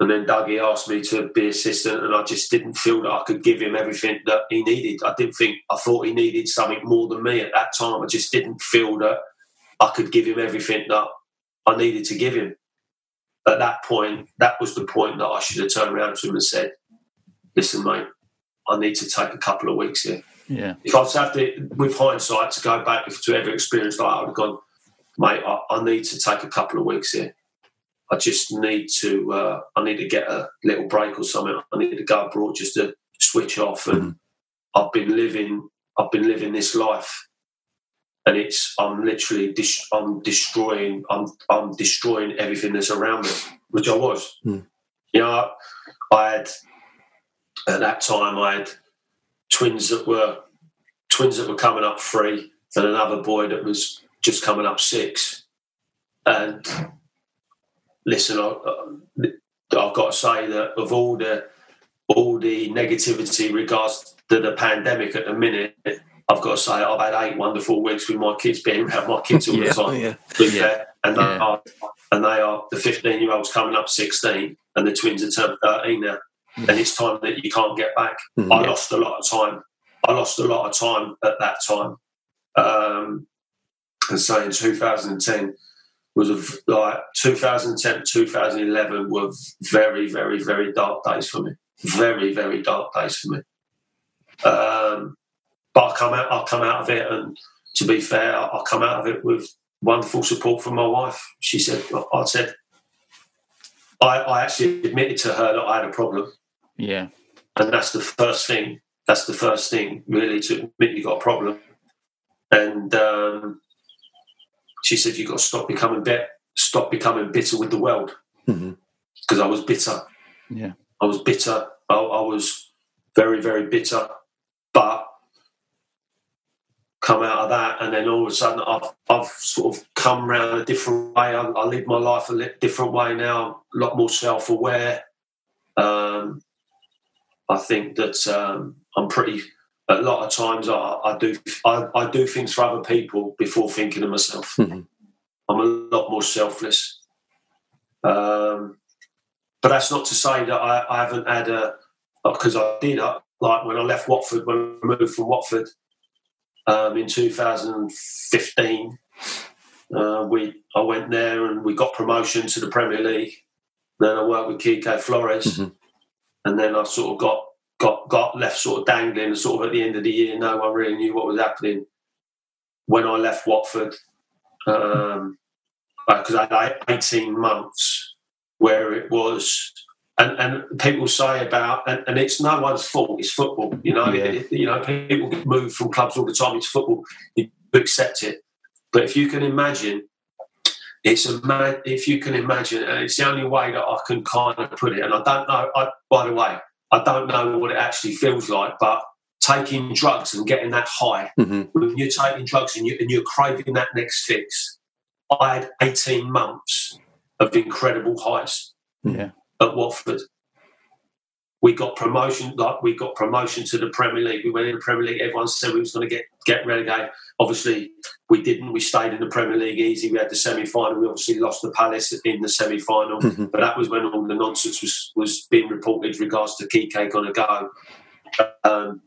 and then Dougie asked me to be assistant, and I just didn't feel that I could give him everything that he needed. I didn't think I thought he needed something more than me at that time. I just didn't feel that I could give him everything that I needed to give him. At that point, that was the point that I should have turned around to him and said, "Listen, mate, I need to take a couple of weeks here." Yeah, if I was to have to, with hindsight, to go back to every experience like that, I would have gone, mate, I, I need to take a couple of weeks here. I just need to, uh, I need to get a little break or something. I need to go abroad just to switch off. And I've been living, I've been living this life, and it's, I'm literally, dis- I'm destroying, I'm, I'm destroying everything that's around me, which I was. Hmm. You know, I, I had at that time, I had twins that were twins that were coming up three, and another boy that was just coming up six. And listen, I, I've got to say that of all the all the negativity regards to the pandemic at the minute, I've got to say I've had eight wonderful weeks with my kids being around my kids all Yeah. the time. Yeah. Yeah. And they Yeah. are and they are the fifteen year olds coming up sixteen and the twins are turned thirteen now. And it's time that you can't get back. Mhm. I lost a lot of time. I lost a lot of time at that time. Um, and so in 2010 was like 2010 2011 were very very very dark days for me. Very very dark days for me. Um, but I come out I come out of it, and to be fair, I come out of it with wonderful support from my wife. She said, I said, I, I actually admitted to her that I had a problem yeah, and that's the first thing. That's the first thing, really, to admit you got a problem. And um, she said "You've got to stop becoming bit, stop becoming bitter with the world because I was bitter. yeah, I was bitter. I, I was very, very bitter. But come out of that, and then all of a sudden, I've, I've sort of come round a different way. I, I live my life a li- different way now, a lot more self aware. Um, I think that um, I'm pretty. A lot of times, I, I do I, I do things for other people before thinking of myself. Mhm. I'm a lot more selfless. Um, but that's not to say that I, I haven't had a because I did uh, like when I left Watford when I moved from Watford um, in 2015. Uh, we I went there and we got promotion to the Premier League. Then I worked with Quique Flores, Mhm. and then I sort of got got got left sort of dangling. And sort of at the end of the year, no one really knew what was happening. When I left Watford, um, because I had 18 months where it was, and, and people say about, and, and it's no one's fault, it's football, you know, Yeah. It- you know, people move from clubs all the time into football, you accept it. But if you can imagine it's a man, if you can imagine, and it's the only way that I can kind of put it. And I don't know, I, by the way, I don't know what it actually feels like, but taking drugs and getting that high, hmm when you're taking drugs and, you, and you're craving that next fix, I had 18 months of incredible highs Yeah. at Watford. We got promotion, like we got promotion to the Premier League. We went in the Premier League. Everyone said we was going to get get relegated. Obviously, we didn't. We stayed in the Premier League easy. We had the semi final. We obviously lost the Palace in the semi final. Mhm. But that was when all the nonsense was was being reported with regards to Quique going to go. Um,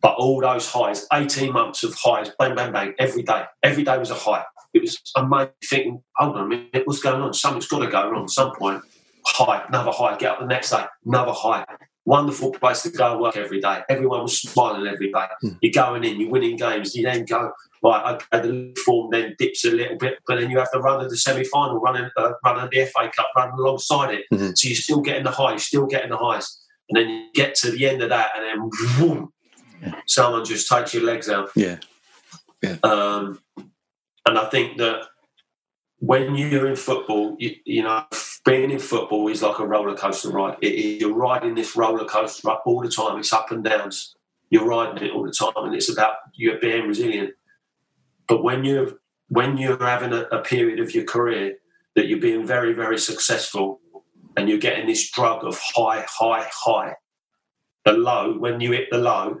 but all those highs, 18 months of highs, bang, bang, bang, every day. Every day was a high. It was amazing thinking, hold on a minute, what's going on? Something's got to go wrong at some point. High, another high, get up the next day, another high. Wonderful place to go and work every day. Everyone was smiling every day. You're going in, you're winning games. You then go, right, okay, the form then dips a little bit, but then you have the run of the semi final, running, uh, run of the FA Cup, running alongside it. Mhm. So you're still getting the high, you're still getting the highs. And then you get to the end of that, and then boom, someone just takes your legs out. Yeah. Um, and I think that when you're in football, you, you know, being in football is like a roller coaster ride. It you're riding this roller coaster up all the time. It's up and downs. You're riding it all the time, and it's about you being resilient. But when you're when you're having a, a period of your career that you're being very very successful, and you're getting this drug of high high high, the low when you hit the low,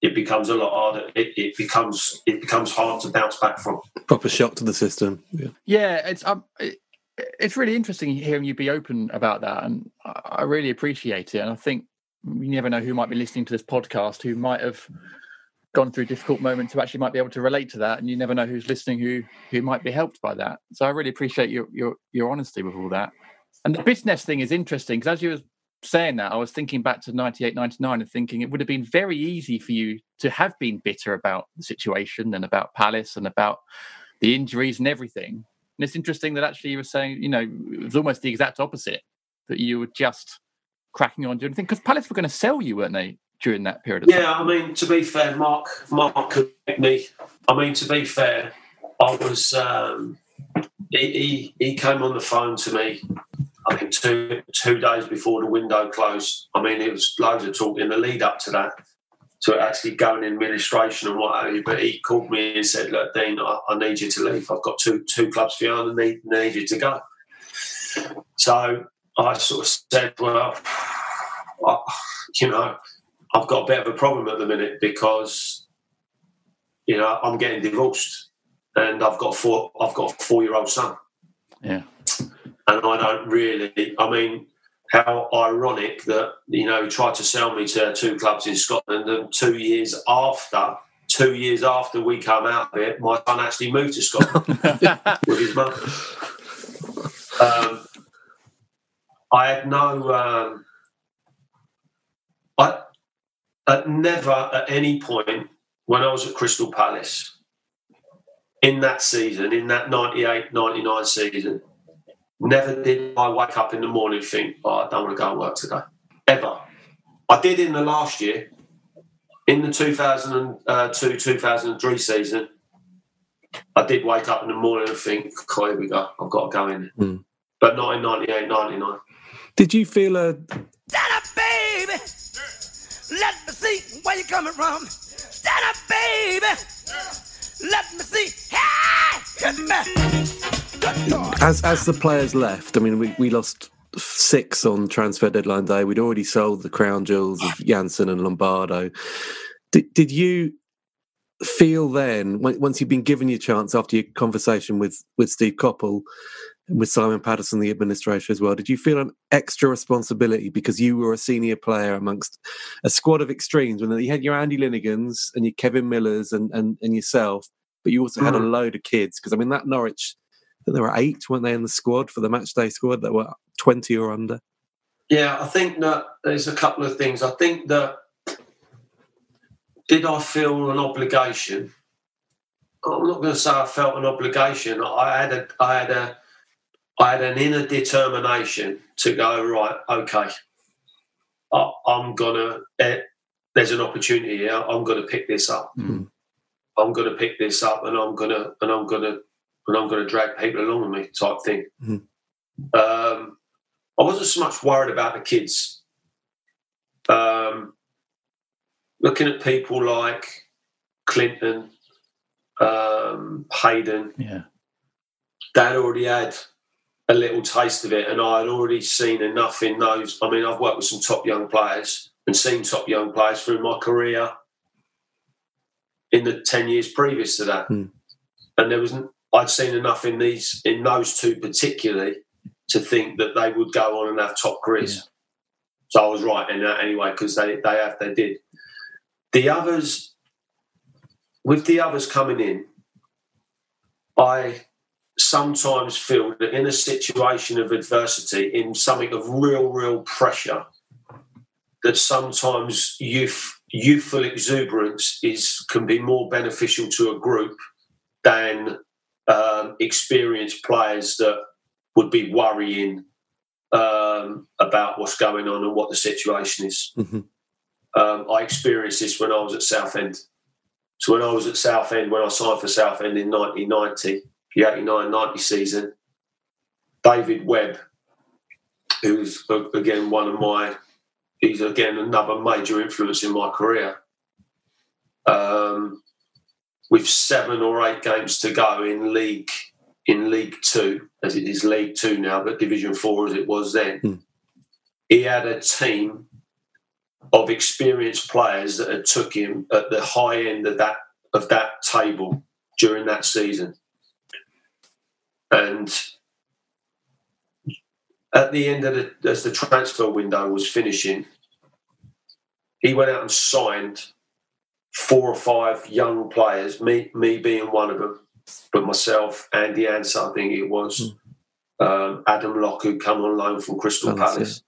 it becomes a lot harder. It, it becomes it becomes hard to bounce back from. Proper shock to the system. Yeah. Yeah, it's um, it, it's really interesting hearing you be open about that, and I, I really appreciate it. And I think you never know who might be listening to this podcast who might have gone through difficult moments who actually might be able to relate to that, and you never know who's listening who who might be helped by that. So I really appreciate your your your honesty with all that. And the business thing is interesting because as you were saying that, I was thinking back to 98, 99 and thinking it would have been very easy for you to have been bitter about the situation and about Palace and about the injuries and everything. And it's interesting that actually you were saying, you know, it was almost the exact opposite, that you were just cracking on doing anything. Because Palace were going to sell you, weren't they, during that period of time? Yeah, I mean, to be fair, Mark, Mark make me. I mean, to be fair, I was. Um, he, he he came on the phone to me. I think two two days before the window closed. I mean, it was loads of talk in the lead up to that, to actually going in administration and what have you. But he called me and said, "Look, Dean, I, I need you to leave. I've got two two clubs for you, and I need need you to go." So I sort of said, "Well, I, you know." I've got a bit of a problem at the minute because you know I'm getting divorced and I've got four I've got a four year old son Yeah. And I don't really I mean how ironic that you know he tried to sell me to two clubs in Scotland and two years after two years after we come out of it my son actually moved to Scotland with his mum um, I had no um, I at never at any point when I was at Crystal Palace in that season, in that 98 99 season, never did I wake up in the morning and think, oh, I don't want to go and work today. Ever. I did in the last year, in the 2002 2003 season. I did wake up in the morning and think, oh, here we go, I've got to go in. Mm. But not in 98 99. Did you feel a Stand up, baby. Let me see where you're coming from. Stand up, baby. Let me see. Hey, hit me. As as the players left? I mean, we, we lost six on transfer deadline day. We'd already sold the crown jewels of Jansen and Lombardo. Did did you feel then, once you've been given your chance after your conversation with with Steve Coppell, and with Simon Patterson, the administrator as well, did you feel an extra responsibility because you were a senior player amongst a squad of extremes when you had your Andy Linighans and your Kevin Millers and and, and yourself, but you also had a mm. load of kids because I mean that Norwich. I think there were eight, weren't they, in the squad for the match day squad that were twenty or under? Yeah, I think that there's a couple of things. I think that did I feel an obligation? I'm not going to say I felt an obligation. I had a, I had a, I had an inner determination to go right. Okay, I, I'm gonna. Eh, there's an opportunity here. I'm going to pick this up. Mm. I'm going to pick this up, and I'm going to, and I'm going to, and I'm going to drag people along with me type thing. Mhm. Um, I wasn't so much worried about the kids. Um, looking at people like Clinton, um, Hayden, Yeah. they'd already had a little taste of it, and I had already seen enough in those. I mean, I've worked with some top young players and seen top young players through my career in the ten years previous to that, Hmm. and there was I'd seen enough in these in those two particularly to think that they would go on and have top careers. Yeah. So I was right in that anyway because they they have they did. The others, with the others coming in, I sometimes feel that in a situation of adversity, in something of real, real pressure, that sometimes youth, youthful exuberance is can be more beneficial to a group than um, experienced players that would be worrying um, about what's going on and what the situation is. Mhm. Um, I experienced this when I was at Southend. So when I was at Southend, when I signed for Southend in 1990, the 89-90 season, David Webb, who's again one of my, he's again another major influence in my career. Um, with seven or eight games to go in league in League Two, as it is League Two now, but Division Four as it was then, Hmm. he had a team of experienced players that had took him at the high end of that of that table during that season. And at the end of the as the transfer window was finishing, he went out and signed four or five young players, me me being one of them, but myself, Andy Ansah, I think it was, um, Adam Locke, who came on loan from Crystal Oh, Palace.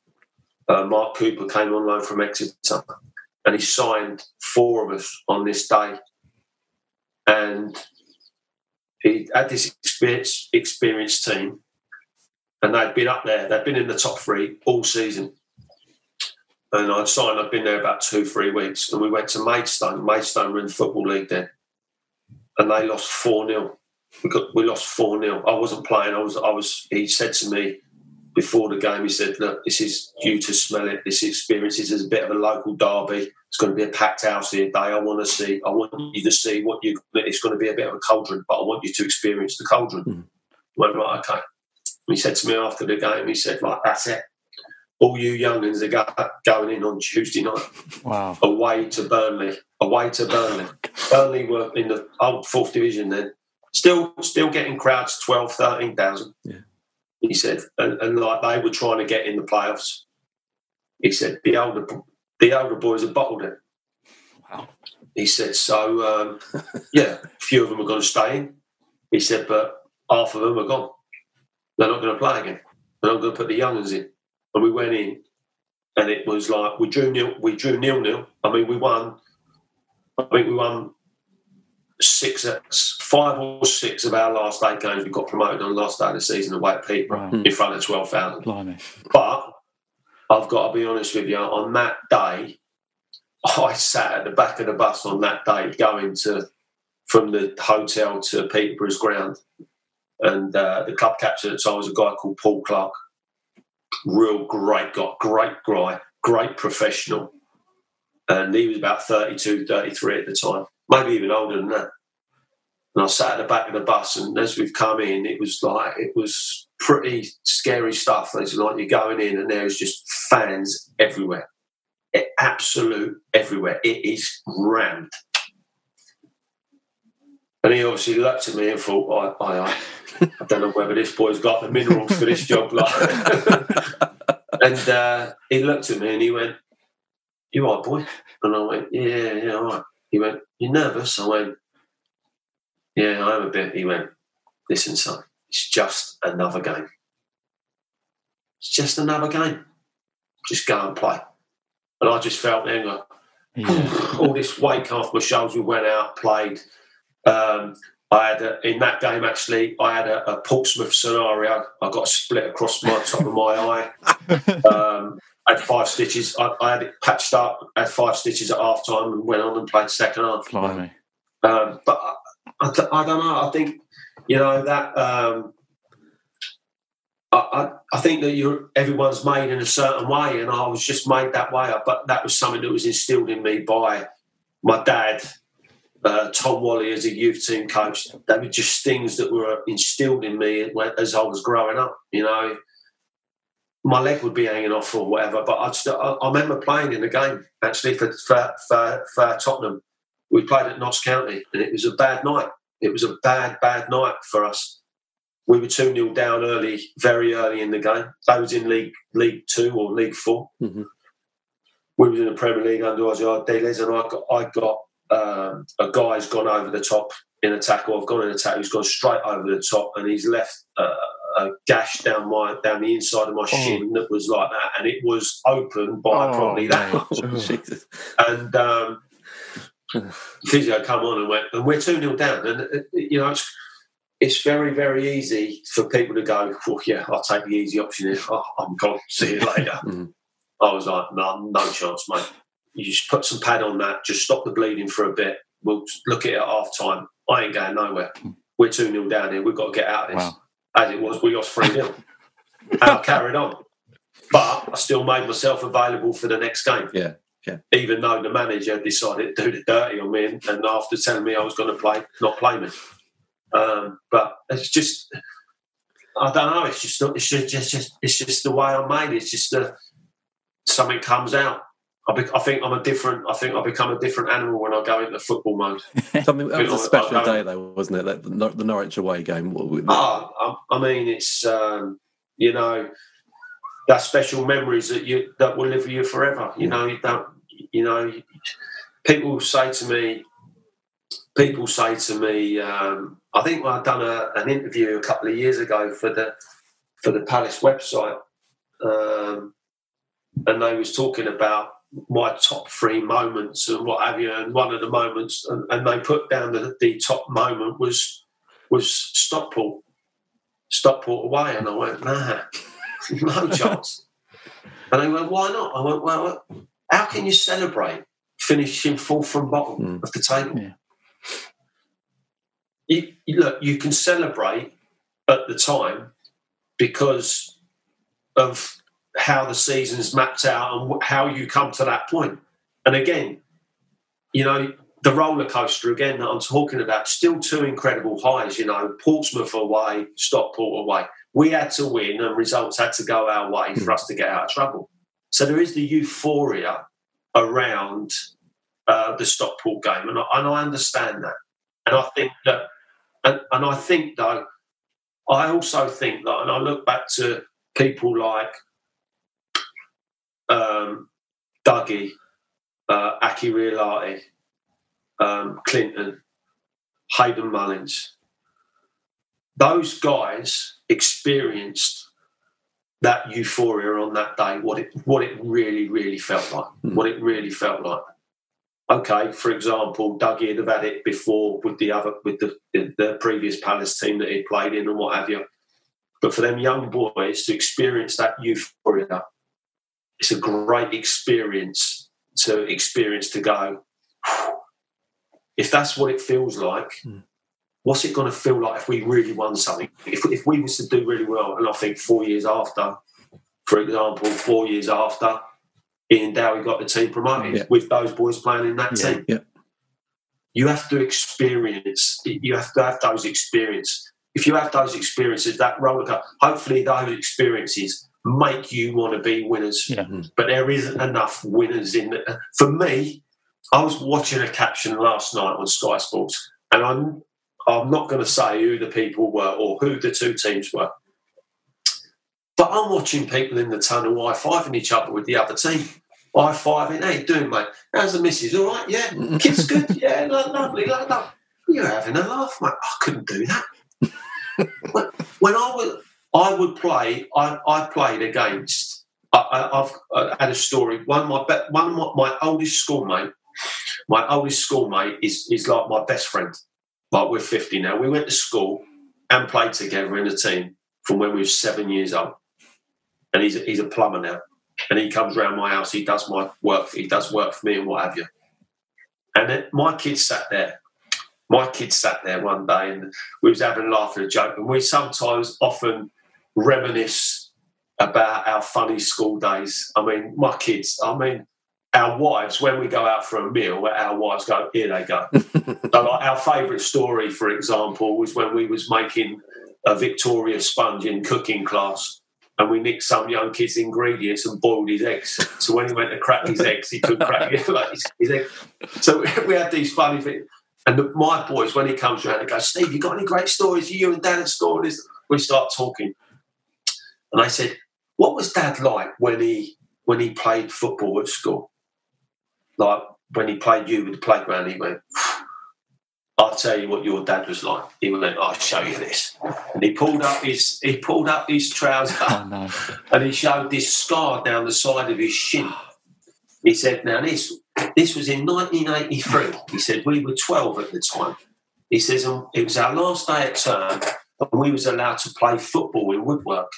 Uh, Mark Cooper came on loan from Exeter, and he signed four of us on this day. And he had this experience, experienced team, and they'd been up there. They'd been in the top three all season. And I'd signed. I'd been there about two, three weeks, and we went to Maidstone. Maidstone were in the football league then, and they lost four 0 We got we lost four 0 I wasn't playing. I was. I was. He said to me before the game. He said, "Look, this is you to smell it. This experience this is a bit of a local derby. It's going to be a packed house here today. I want to see. I want you to see what you. It's going to be a bit of a cauldron, but I want you to experience the cauldron." Mhm. Went right, okay. He said to me after the game, he said, "Like that's it. All you youngins are going in on Tuesday night." Wow. away to Burnley. Away to Burnley. Burnley were in the old fourth division then. Still still getting crowds 12, 13,000. Yeah. He said, and, and like they were trying to get in the playoffs. He said, the older the older boys have bottled it. Wow. He said, so um, yeah, a few of them are going to stay in. He said, but half of them are gone. They're not going to play again. They're not going to put the youngers in. And we went in, and it was like we drew nil. We drew nil nil. I mean, we won. I think we won six, five or six of our last eight games. We got promoted on the last day of the season away at Peterborough Right. in front of twelve thousand. But I've got to be honest with you. On that day, I sat at the back of the bus on that day going to from the hotel to Peterborough's ground, and uh, the club captain at the time was a guy called Paul Clark. Real great guy, great guy, great professional, and he was about 32, 33 at the time, maybe even older than that. And I sat at the back of the bus, and as we've come in, it was like it was pretty scary stuff. It's like you're going in, and there's just fans everywhere, It- absolute everywhere. It is rammed. And he obviously looked at me and thought, I, I, I don't know whether this boy's got the minerals for this job. And uh, he looked at me and he went, You all right, boy? And I went, Yeah, yeah, all right. He went, "You're nervous? I went, Yeah, I am a bit. He went, Listen, son, it's just another game. It's just another game. Just go and play. And I just felt then, like, Yeah. all this weight off my shoulders. We went out, played. Um, I had a, in that game actually. I had a, a Portsmouth scenario. I got a split across my top of my eye. Um, I had five stitches. I, I had it patched up. Had five stitches at half time and went on and played second half. Blimey. Um, but I, I, I don't know. I think you know that. Um, I, I, I think that you everyone's made in a certain way, and I was just made that way. But that was something that was instilled in me by my dad, uh, Tom Walley, as a youth team coach. They were just things that were instilled in me as I was growing up. You know, my leg would be hanging off or whatever, but I'd still, I, I remember playing in the game actually for, for, for, for Tottenham. We played at Notts County, and it was a bad night. It was a bad, bad night for us we were 2 0 down early, very early in the game. That was in League League Two or League 4 Mhm. We was in the Premier League under Ossie Ardiles, and I got, I got um, a guy's gone over the top in a tackle. I've gone in a tackle. He's gone straight over the top, and he's left uh, a gash down my down the inside of my shin that was like that, and it was open by Oh, probably that much. And um, physio come on and went, and we're 2 0 down. And, uh, you know, it's, it's very, very easy for people to go, oh, yeah, I'll take the easy option here. Oh, I'm gone. See you later. Mhm. I was like, no, no chance, mate. You just put some pad on that, just stop the bleeding for a bit. We'll look at it at half time. I ain't going nowhere. We're 2 0 down here. We've got to get out of this. Wow. As it was, we lost 3 0. and I carried on. But I still made myself available for the next game Yeah. Yeah. even though the manager decided to do the dirty on me and, and after telling me I was going to play, not play me. Um, but it's just, I don't know. It's just, it's just, just, just it's just the way I'm made. It's just the something comes out. I, be, I think I'm a different. I think I become a different animal when I go into football mode. Something that was a special I- day, though, wasn't it? That, the, Nor- the Norwich away game. What Oh, I, I mean, it's um, you know that special memories that you that will live with you forever. You know, you don't. You know, people say to me, people say to me, um, I think I'd done a, an interview a couple of years ago for the for the Palace website, um, and they was talking about my top three moments and what have you. And one of the moments, and, and they put down the, the top moment was was Stockport, Stockport away, and I went, nah, no chance. And they went, why not? I went, well, how can you celebrate finishing fourth from bottom Mm. of the table? Yeah. You, you- look, you can celebrate at the time because of how the season's mapped out and how you come to that point. And again, you know, the roller coaster again that I'm talking about, still two incredible highs. You know, Portsmouth away, Stockport away. We had to win, and results had to go our way for us to get out of trouble. So there is the euphoria around uh, the Stockport game, and I, and I understand that. And I think that, and, and I think though, I also think that, and I look back to people like um, Dougie, uh, Aki Riihilahti, um, Clinton, Hayden Mullins. Those guys experienced that euphoria on that day, what it what it really, really felt like. Hmm. What it really felt like. Okay, for example, Dougie had have had it before with the other with the, the previous Palace team that he played in and what have you. But for them young boys to experience that euphoria, it's a great experience to experience to go. If that's what it feels like, Mm. what's it going to feel like if we really won something? If, if we was to do really well, and I think four years after, for example, four years after, Ian Dowie got the team promoted Yeah. with those boys playing in that Yeah, team. yeah. You have to experience. You have to have those experiences. If you have those experiences, that roller coaster, hopefully those experiences make you want to be winners. Yeah. Hmm. But there isn't enough winners in it. For me, I was watching a caption last night on Sky Sports, and I'm I'm not going to say who the people were or who the two teams were. But I'm watching people in the tunnel high fiving each other with the other team. High fiving, how you doing, mate? How's the missus? All right, yeah. Kids good, yeah, lo- lovely, lo- lo- You're having a laugh, mate. I couldn't do that. when, when I would, I would play. I, I played against. I, I had a story. One of my one of my, my oldest schoolmate. My oldest schoolmate is is like my best friend. Like we're fifty now. We went to school and played together in a team from when we were seven years old. And he's a, he's a plumber now, and he comes round my house. He does my work. He does work for me and what have you. And then my kids sat there, my kids sat there one day and we was having a laugh and a joke, and we sometimes often reminisce about our funny school days. I mean, my kids, I mean, our wives, when we go out for a meal, our wives go, here they go. so like our favourite story, for example, was when we was making a Victoria sponge in cooking class and we nicked some young kid's ingredients and boiled his eggs. So when he went to crack his eggs, he couldn't crack his, like his, his egg. So we had these funny things. And the, my boys, when he comes around, they go, Steve, you got any great stories? You and Dad had stories. We start talking. And I said, what was Dad like when he when he played football at school? Like when he played you with the playground, he went, I'll tell you what your dad was like. He went, I'll show you this. And he pulled up his he pulled up his trousers Oh, no. and he showed this scar down the side of his shin. He said, Now this this was in 1983. He said, We were 12 at the time. He says, um, It was our last day at term and we was allowed to play football in woodwork.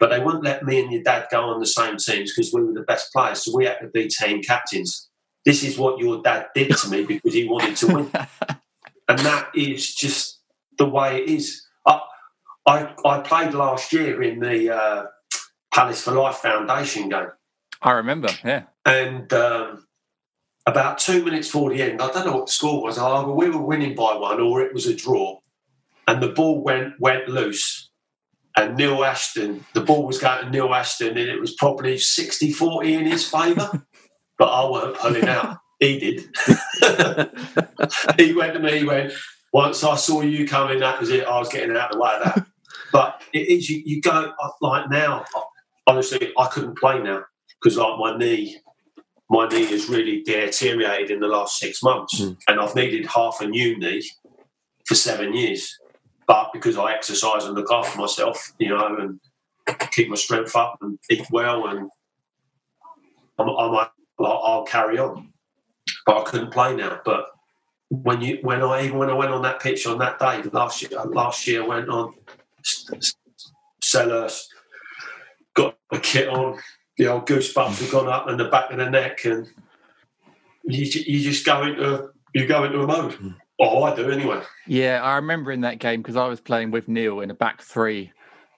But they wouldn't let me and your dad go on the same teams because we were the best players. So we had to be team captains. This is what your dad did to me because he wanted to win. and that is just the way it is. I, I, I played last year in the uh, Palace for Life Foundation game, I remember. Yeah. and um, about two minutes before the end, I don't know what the score was. Either we were winning by one or it was a draw, and the ball went went loose. And Neil Ashton, the ball was going to Neil Ashton, and it was probably 60 40 in his favour. but I weren't pulling out. He did. he went to me, he went, Once I saw you coming, that was it. I was getting out of the way of that. But it is, you, you go, like now, honestly, I couldn't play now because, like, my knee. My knee has really deteriorated in the last six months, Mm. and I've needed half a new knee for seven years. But because I exercise and look after myself, you know, and keep my strength up and eat well, and I'm, I'm I'll, carry on. But I couldn't play now. But when you, when I even when I went on that pitch on that day last year, last year I went on s- s- Sellers, got the kit on, the old goosebumps have gone up and the back of the neck, and you, you just go into you go into a mode. Hmm. Oh, I do anyway. Yeah, I remember in that game because I was playing with Neil in a back three.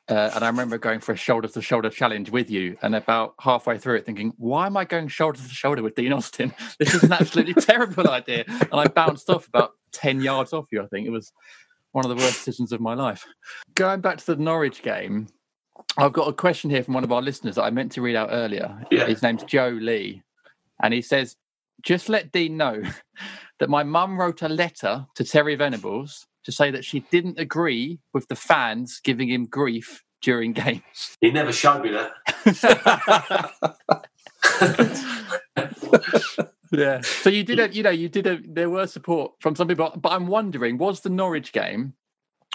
Uh, and I remember going for a shoulder to shoulder challenge with you, and about halfway through it, thinking, "Why am I going shoulder to shoulder with Dean Austin? This is an absolutely terrible idea." And I bounced off about ten yards off you. I think it was one of the worst decisions of my life. Going back to the Norwich game, I've got a question here from one of our listeners that I meant to read out earlier. Yeah. His name's Joe Lee, and he says, "Just let Dean know that my mum wrote a letter to Terry Venables to say that she didn't agree with the fans giving him grief during games." He never showed me that. Yeah. So you did a, you know, you did a. There were support from some people, but I'm wondering, was the Norwich game,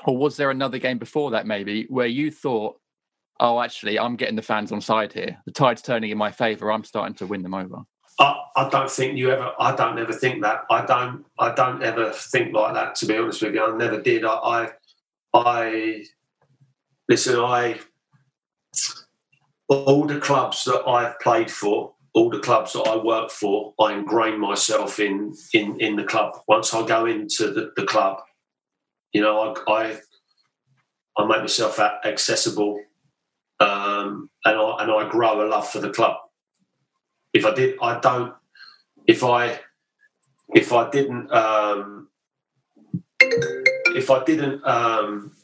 or was there another game before that, maybe, where you thought, "Oh, actually, I'm getting the fans on side here. The tide's turning in my favour. I'm starting to win them over." I, I don't think you ever. I don't ever think that. I don't. I don't ever think like that. To be honest with you, I never did. I. I, I listen. I all the clubs that I've played for, all the clubs that I work for, I ingrain myself in in in the club. Once I go into the, the club, you know, I, I I make myself accessible, um, and I and I grow a love for the club if I did, I don't. If I, if I didn't, um, if I didn't, um,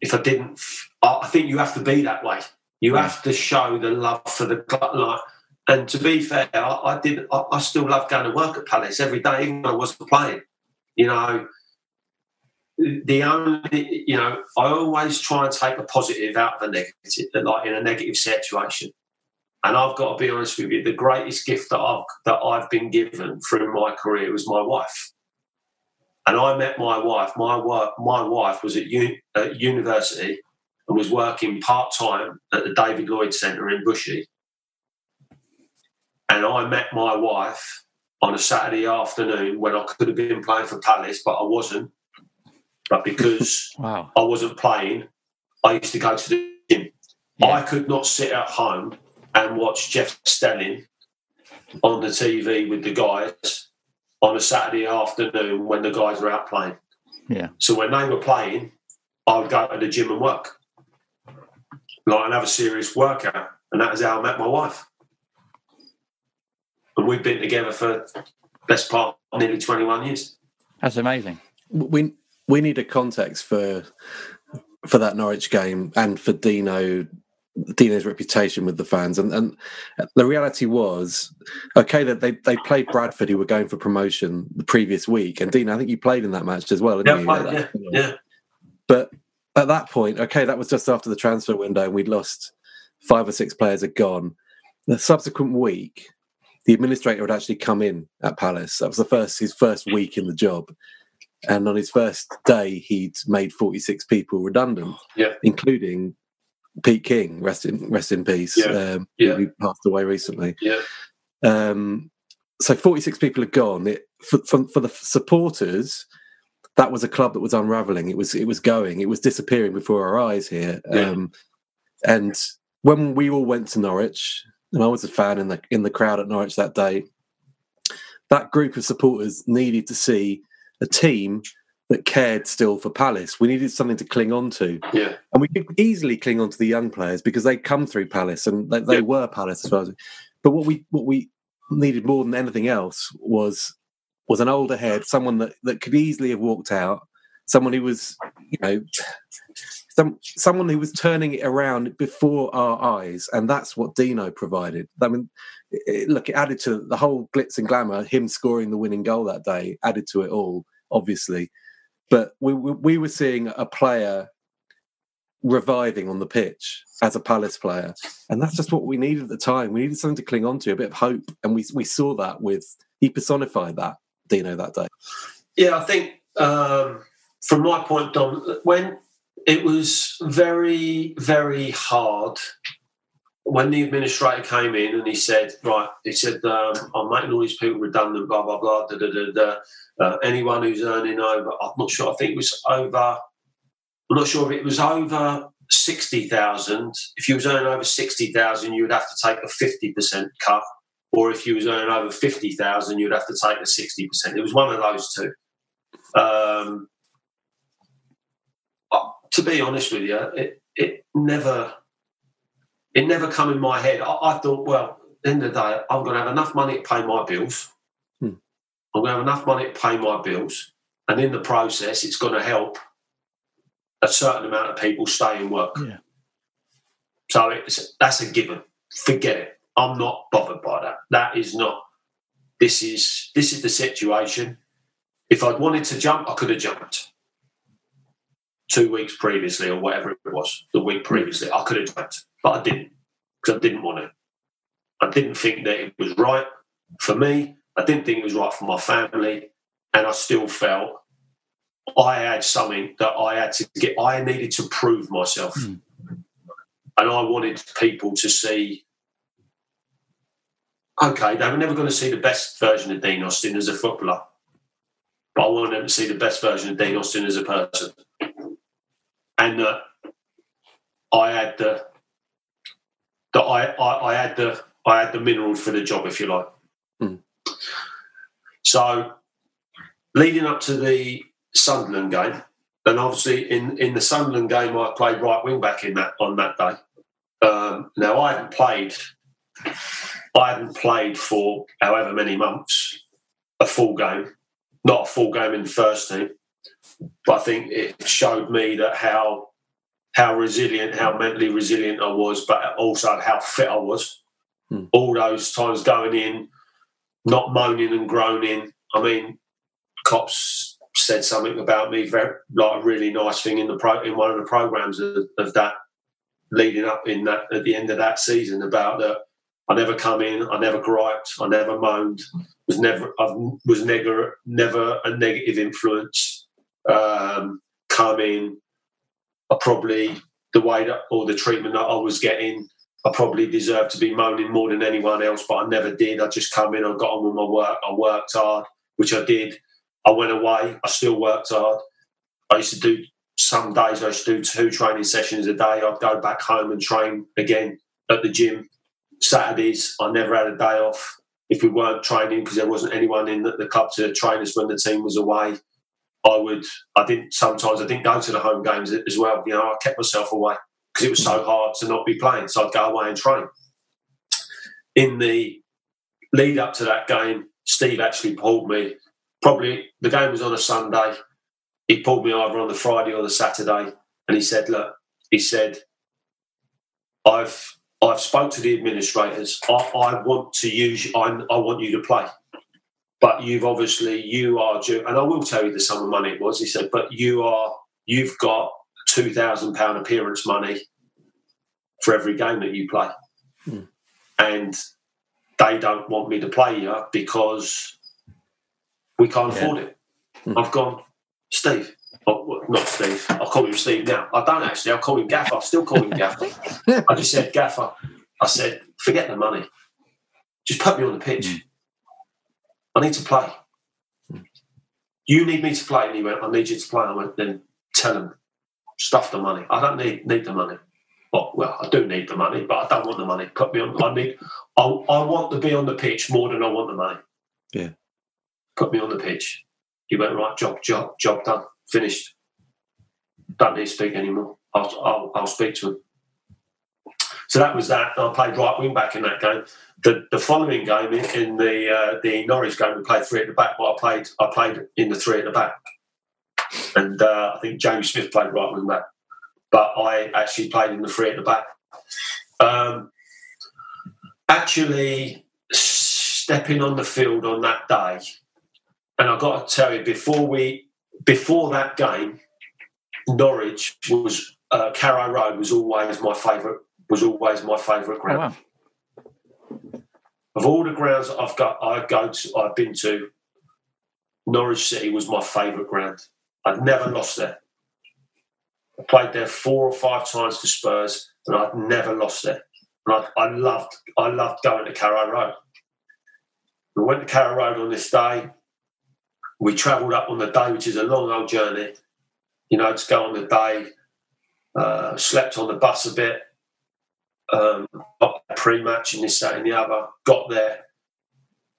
if I didn't, I I think you have to be that way. You have to show the love for the club. Like, and to be fair, I, I did. I, I still love going to work at Palace every day, even when I wasn't playing. You know, the only, you know, I always try and take a positive out of a negative, like in a negative situation. And I've got to be honest with you, the greatest gift that I've that I've been given through my career was my wife. And I met my wife. My wife, my wife was at, uni, at university and was working part time at the David Lloyd Centre in Bushey. And I met my wife on a Saturday afternoon when I could have been playing for Palace, but I wasn't. But because Wow. I wasn't playing, I used to go to the gym. Yeah. I could not sit at home and watch Jeff Stelling on the TV with the guys on a Saturday afternoon when the guys were out playing. Yeah. So when they were playing, I would go to the gym and work, like and have a serious workout, and that is how I met my wife. And we've been together for best part nearly twenty one years. That's amazing. We we need a context for for that Norwich game and for Deano Deano's reputation with the fans. And and the reality was, okay, that they they played Bradford, who were going for promotion the previous week, and Deano, I think you played in that match as well, didn't Yeah, you? yeah, yeah. But at that point, okay, that was just after the transfer window, and we'd lost five or six players had gone. The subsequent week, the administrator had actually come in at Palace. That was the first his first week in the job. And on his first day, he'd made 46 people redundant, Yeah. including Pete King, rest in rest in peace, Yeah. um, Yeah. who passed away recently. Yeah. Um, so 46 people had gone. It, for, for, for the supporters, that was a club that was unraveling. It was it was going. It was disappearing before our eyes here. Yeah. Um, and when we all went to Norwich, and I was a fan in the in the crowd at Norwich that day, that group of supporters needed to see a team that cared still for Palace. We needed something to cling on to. Yeah. And we could easily cling on to the young players because they come through Palace and they, they Yeah. were Palace as well. But what we what we needed more than anything else was was an older head, someone that, that could easily have walked out, someone who was, you know, some someone who was turning it around before our eyes, and that's what Deano provided. I mean, it, it- look, it added to the whole glitz and glamour. Him scoring the winning goal that day added to it all, obviously. But we we, we were seeing a player reviving on the pitch as a Palace player, and that's just what we needed at the time. We needed something to cling on to, a bit of hope, and we we saw that with he personified that Deano that day. Yeah, I think um, from my point, Dom, when it was very, very hard when the administrator came in and he said, right, he said, um, I'm making all these people redundant, blah, blah, blah, da, da, da, da. Uh, anyone who's earning over, I'm not sure, I think it was over, I'm not sure if it was over 60,000. If you was earning over 60,000, you would have to take a 50% cut. Or if you was earning over 50,000, you'd have to take a 60%. It was one of those two. Um, to be honest with you, it, it never it never come in my head. I, I thought, well, at the end of the day, I'm going to have enough money to pay my bills. Hmm. I'm going to have enough money to pay my bills, and in the process, it's going to help a certain amount of people stay in work. Yeah. So it's that's a given. Forget it. I'm not bothered by that. That is not. This is this is the situation. If I'd wanted to jump, I could have jumped. Two weeks previously, or whatever it was, the week previously, I could have jumped, but I didn't because I didn't want to. I didn't think that it was right for me. I didn't think it was right for my family, and I still felt I had something that I had to get. I needed to prove myself, Mm. and I wanted people to see. Okay, they were never going to see the best version of Dean Austin as a footballer, but I wanted them to see the best version of Dean Austin as a person, and that I had the that I, I, I had the I had the minerals for the job, if you like. Mm. So, leading up to the Sunderland game, and obviously in, in the Sunderland game, I played right wing back in that on that day. Um, now I hadn't played, I hadn't played for however many months a full game, not a full game in the first team, but I think it showed me that how how resilient, how mentally resilient I was, but also how fit I was. Hmm. All those times going in, not moaning and groaning. I mean, cops said something about me, very, like a really nice thing in the pro, in one of the programs of, of that leading up in that at the end of that season about that. I never come in, I never griped, I never moaned, was never, I was never, never a negative influence. Um, come in, I probably the way that or the treatment that I was getting, I probably deserved to be moaning more than anyone else, but I never did. I just come in, I got on with my work, I worked hard, which I did. I went away, I still worked hard. I used to do some days I used to do two training sessions a day. I'd go back home and train again at the gym. Saturdays, I never had a day off. if we weren't training because there wasn't anyone in the, the club to train us when the team was away. I would, I didn't, sometimes I didn't go to the home games as well. You know, I kept myself away because it was so mm. hard to not be playing. So I'd go away and train. In the lead up to that game, Steve actually pulled me. Probably the game was on a Sunday. He pulled me either on the Friday or the Saturday, and he said, "Look," he said, "I've I've spoke to the administrators. I, I want to use. I, I want you to play." But you've obviously you are due, and I will tell you the sum of money it was. He said, but you are you've got two thousand pound appearance money for every game that you play, Hmm. and they don't want me to play you because we can't Yeah. afford it. Hmm. I've gone, Steve. Oh, not Steve. I'll call him Steve now. I don't actually. I'll call him Gaffer. I still call him Gaffer. I just said, Gaffer. I said, forget the money. Just put me on the pitch. I need to play. You need me to play. And he went, I need you to play. I went, then tell him, stuff the money. I don't need need the money. Well, well, I do need the money, but I don't want the money. Put me on. I need. I, I want to be on the pitch more than I want the money. Yeah. Put me on the pitch. He went right. Job, job, job done. Finished. Don't need to speak anymore. I'll, I'll, I'll speak to him. So that was that. I played right wing back in that game. The the following game in, in the uh, the Norwich game, we played three at the back. But I played I played in the three at the back, and uh, I think Jamie Smith played right wing back, but I actually played in the three at the back. Um, actually, stepping on the field on that day, and I've got to tell you before we before that game, Norwich was uh, Carrow Road was always my favourite was always my favourite Oh, ground wow. of all the grounds I've got, I go to, I've been to. Norwich City was my favourite ground. I'd never lost there. I played there four or five times for Spurs, and I'd never lost there. And I, I loved, I loved going to Carrow Road. We went to Carrow Road on this day. We travelled up on the day, which is a long old journey. You know, to go on the day. Uh, slept on the bus a bit um, pre-match and this, that, and the other. Got there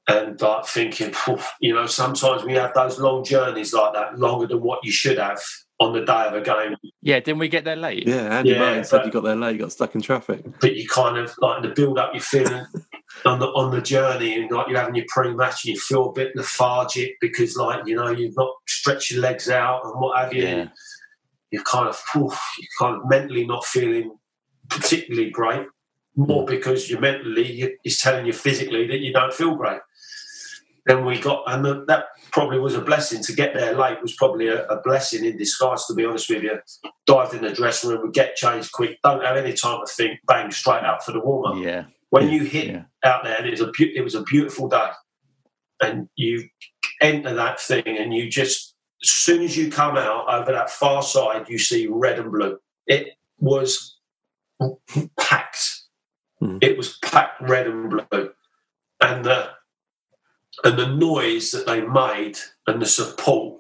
and like thinking, you know, sometimes we have those long journeys like that, longer than what you should have on the day of a game. Yeah, didn't we get there late? Yeah, Andy Yeah, Martin said but- you got there late, you got stuck in traffic. But you kind of like in the build-up, you're feeling on the on the journey, and like you're having your pre-match, and you feel a bit lethargic because, like, you know, you've not stretched your legs out and what have you. Yeah. You're kind of, phew, you're kind of mentally not feeling particularly great. More mm. because you're mentally is telling you physically that you don't feel great. Then we got, and that probably was a blessing to get there late. Was probably a, a blessing in disguise, to be honest with you. Dived in the dressing room, we get changed quick. Don't have any time to think. Bang, straight out for the warm up. Yeah. When you hit Yeah. out there, and it was a beau- it was a beautiful day, and you enter that thing, and you just as soon as you come out over that far side, you see red and blue. It was packed. Hmm. It was packed red and blue, and the and the noise that they made and the support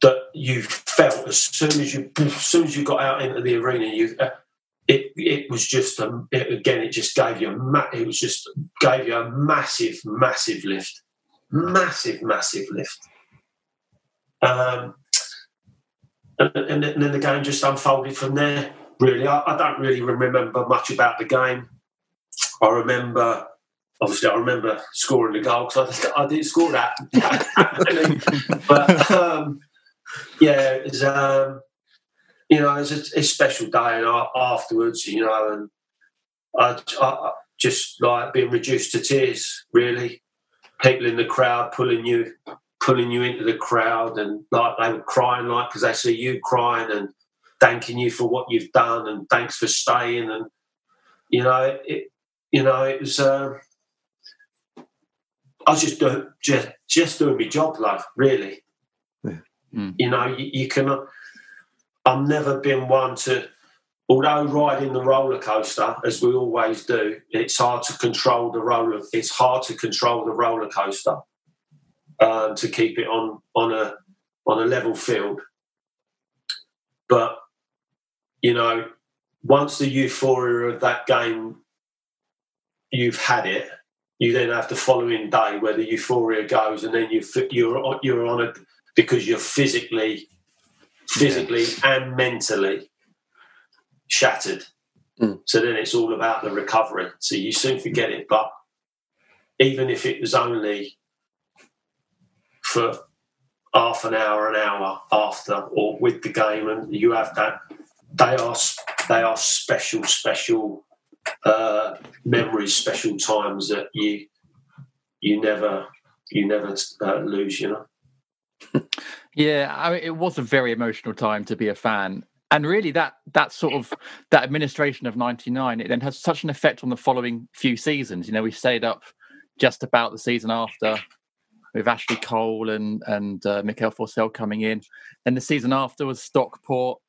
that you felt as soon as you as soon as you got out into the arena, you. Uh, it, it was just a, it, again. It just gave you a ma- it was just gave you a massive, massive lift, massive, massive lift. Um, and, and, and then the game just unfolded from there. Really, I, I don't really remember much about the game. I remember, obviously, I remember scoring the goal because I, I didn't score that. but um, yeah, it was, um, you know, it was a, it's a special day, and I, afterwards, you know, and I I just like being reduced to tears. Really, people in the crowd pulling you pulling you into the crowd and like they were crying like because they see you crying and thanking you for what you've done and thanks for staying and you know it you know it was uh, I was just doing just just doing my job love really Yeah. Mm. you know you, you can I've never been one to although riding the roller coaster as we always do it's hard to control the roller it's hard to control the roller coaster um, to keep it on on a on a level field. But you know, once the euphoria of that game, you've had it. you then have the following day where the euphoria goes, and then you you're you're on it because you're physically, physically and mentally shattered. Mm. So then it's all about the recovery. So you soon forget it, but even if it was only for half an hour, an hour after, or with the game, and you have that. They are they are special, special uh, memories, special times that you you never you never uh, lose. You know. Yeah, I mean, it was a very emotional time to be a fan, and really that that sort of that administration of '99 it then has such an effect on the following few seasons. You know, we stayed up just about the season after with Ashley Cole and and uh, Mikael Forssell coming in. Then the season after was Stockport,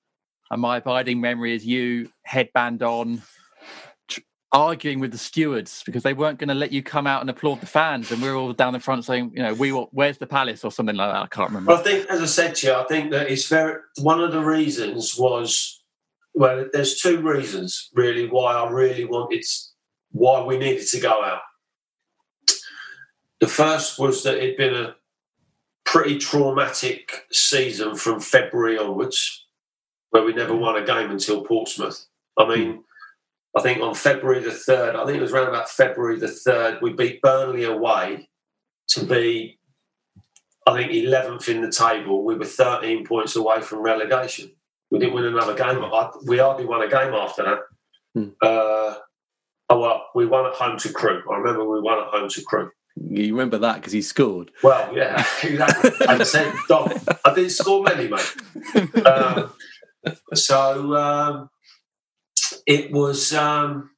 and my abiding memory is you headband on, arguing with the stewards because they weren't going to let you come out and applaud the fans, and we were all down the front saying, you know, we want, where's the palace or something like that. I can't remember. I think, as I said to you, I think that it's very. One of the reasons was, well, there's two reasons really why I really wanted, why we needed to go out. The first was that it'd been a pretty traumatic season from February onwards, where we never won a game until Portsmouth. I mean, I think on February the 3rd, I think it was around about February the 3rd, we beat Burnley away to be, I think, 11th in the table. We were 13 points away from relegation. We didn't win another game. I, we hardly won a game after that. Hmm. Uh, oh, well, we won at home to Crewe. I remember we won at home to Crewe. You remember that because he scored. Well, yeah, exactly. I said, Dom, I didn't score many, mate. Um, so um, it was um,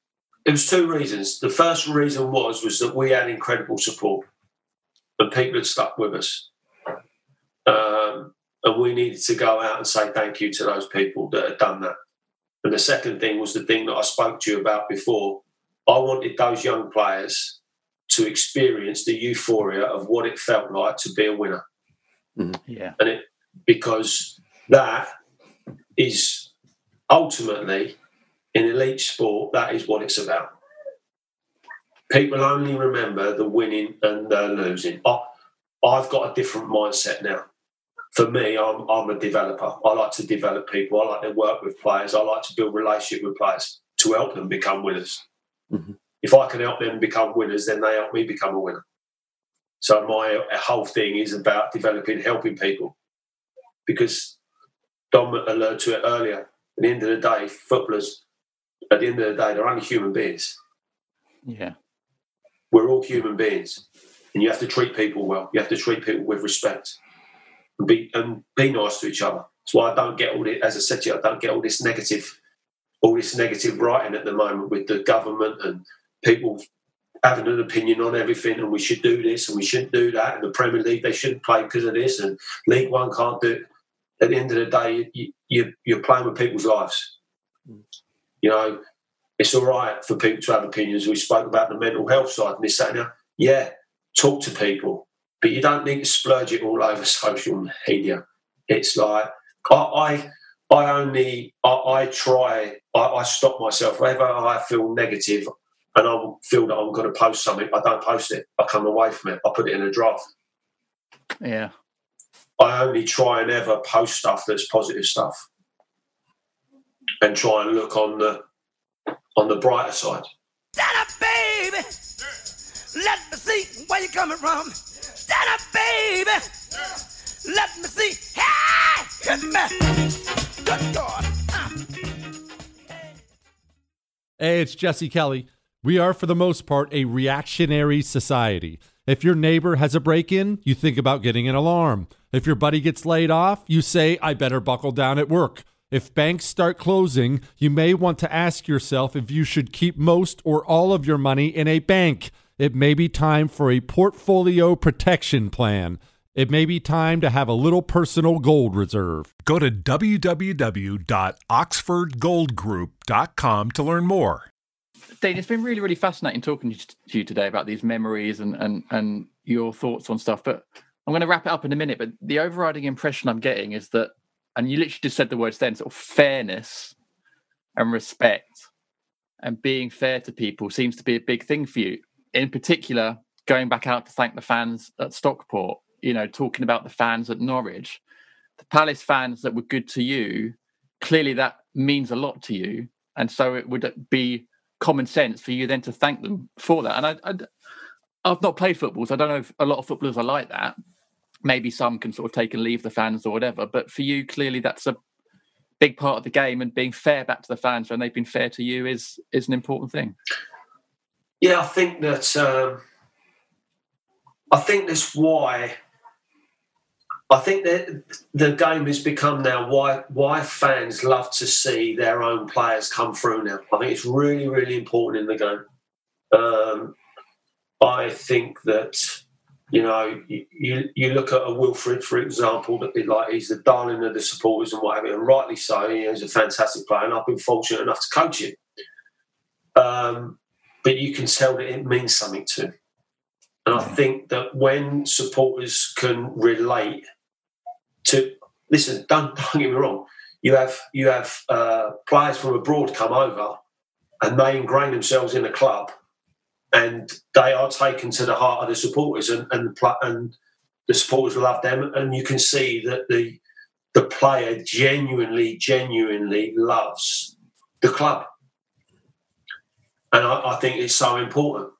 it was two reasons. The first reason was was that we had incredible support, and people had stuck with us, um, and we needed to go out and say thank you to those people that had done that. And the second thing was the thing that I spoke to you about before. I wanted those young players to experience the euphoria of what it felt like to be a winner. Yeah. And it because that is ultimately in elite sport, that is what it's about. People only remember the winning and the losing. I, I've got a different mindset now. For me, I'm, I'm a developer. I like to develop people. I like to work with players. I like to build relationship with players to help them become winners. Mhm. If I can help them become winners, then they help me become a winner. So my whole thing is about developing, helping people. Because Dom alluded to it earlier. At the end of the day, footballers, at the end of the day, they're only human beings. Yeah. We're all human beings, and you have to treat people well. You have to treat people with respect, and be and be nice to each other. That's why I don't get all this. As I said to you, I don't get all this negative, all this negative writing at the moment with the government and people having an opinion on everything, and we should do this and we shouldn't do that, and the Premier League they shouldn't play because of this, and League One can't do it. At the end of the day, you, you, you're playing with people's lives. Mm. You know, it's all right for people to have opinions. We spoke about the mental health side and this, that, and that. Yeah, talk to people, but you don't need to splurge it all over social media. It's like I, I, I only, I, I try, I, I stop myself whenever I feel negative and I feel that I'm going to post something. I don't post it. I come away from it. I put it in a draft. Yeah. I only try and ever post stuff that's positive stuff, and try and look on the on the brighter side. Stand up, baby. Let me see where you're coming from. Stand up, baby. Let me see. Hey, hit me. Good God. Hey, it's Jesse Kelly. We are, for the most part, a reactionary society. If your neighbor has a break in, you think about getting an alarm. If your buddy gets laid off, you say, I better buckle down at work. If banks start closing, you may want to ask yourself if you should keep most or all of your money in a bank. It may be time for a portfolio protection plan. It may be time to have a little personal gold reserve. Go to www.oxfordgoldgroup.com to learn more. Dane, it's been really, really fascinating talking to you today about these memories and, and, and your thoughts on stuff. But I'm going to wrap it up in a minute. But the overriding impression I'm getting is that, and you literally just said the words then, sort of fairness and respect and being fair to people seems to be a big thing for you. in particular, going back out to thank the fans at Stockport, you know, talking about the fans at Norwich, the Palace fans that were good to you, clearly that means a lot to you. And so it would be common sense for you then to thank them for that. And I, I've not played football, so I don't know if a lot of footballers are like that. Maybe some can sort of take and leave the fans or whatever. But for you, clearly that's a big part of the game, and being fair back to the fans when they've been fair to you is is an important thing. Yeah, I think that um, I think that's why I think that the game has become now why why fans love to see their own players come through now. I think it's really really important in the game. Um, I think that you know you you look at a Wilfried for example that like he's the darling of the supporters and whatever, and rightly so. You know, he's a fantastic player, and I've been fortunate enough to coach him. Um, but you can tell that it means something to him. And I think that when supporters can relate to listen, don't, don't get me wrong, you have you have uh, players from abroad come over and they ingrain themselves in the club and they are taken to the heart of the supporters and and, and the supporters love them. And you can see that the the player genuinely genuinely loves the club. And I, I think it's so important.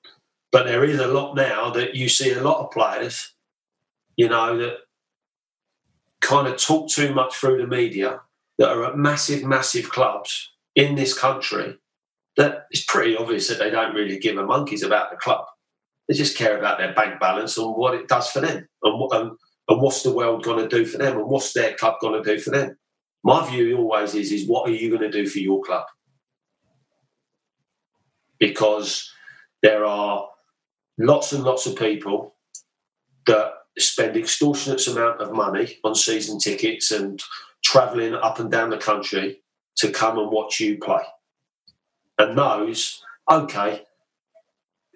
But there is a lot now that you see a lot of players, you know, that kind of talk too much through the media that are at massive, massive clubs in this country that it's pretty obvious that they don't really give a monkeys about the club. They just care about their bank balance and what it does for them and, and, and what's the world going to do for them and what's their club going to do for them. My view always is, is what are you going to do for your club? Because there are lots and lots of people that spend extortionate amount of money on season tickets and travelling up and down the country to come and watch you play. And those, okay,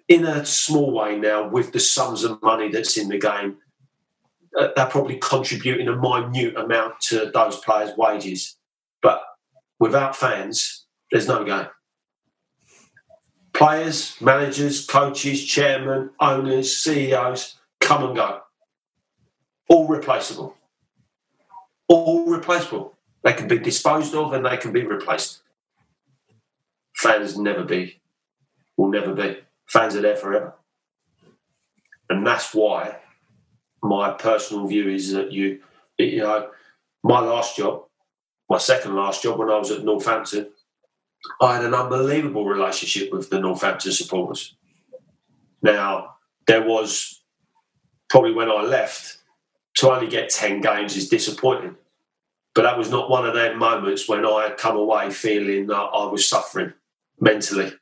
in a small way now, with the sums of money that's in the game, uh, they're probably contributing a minute amount to those players' wages. But without fans, there's no game players, managers, coaches, chairmen, owners, CEOs come and go. All replaceable. All replaceable. They can be disposed of and they can be replaced. Fans never be, will never be. Fans are there forever. And that's why my personal view is that you, you know, my last job, my second last job when I was at Northampton, I had an unbelievable relationship with the Northampton supporters. Now, there was probably when I left, to only get 10 games is disappointing. But that was not one of them moments when I had come away feeling that I was suffering mentally.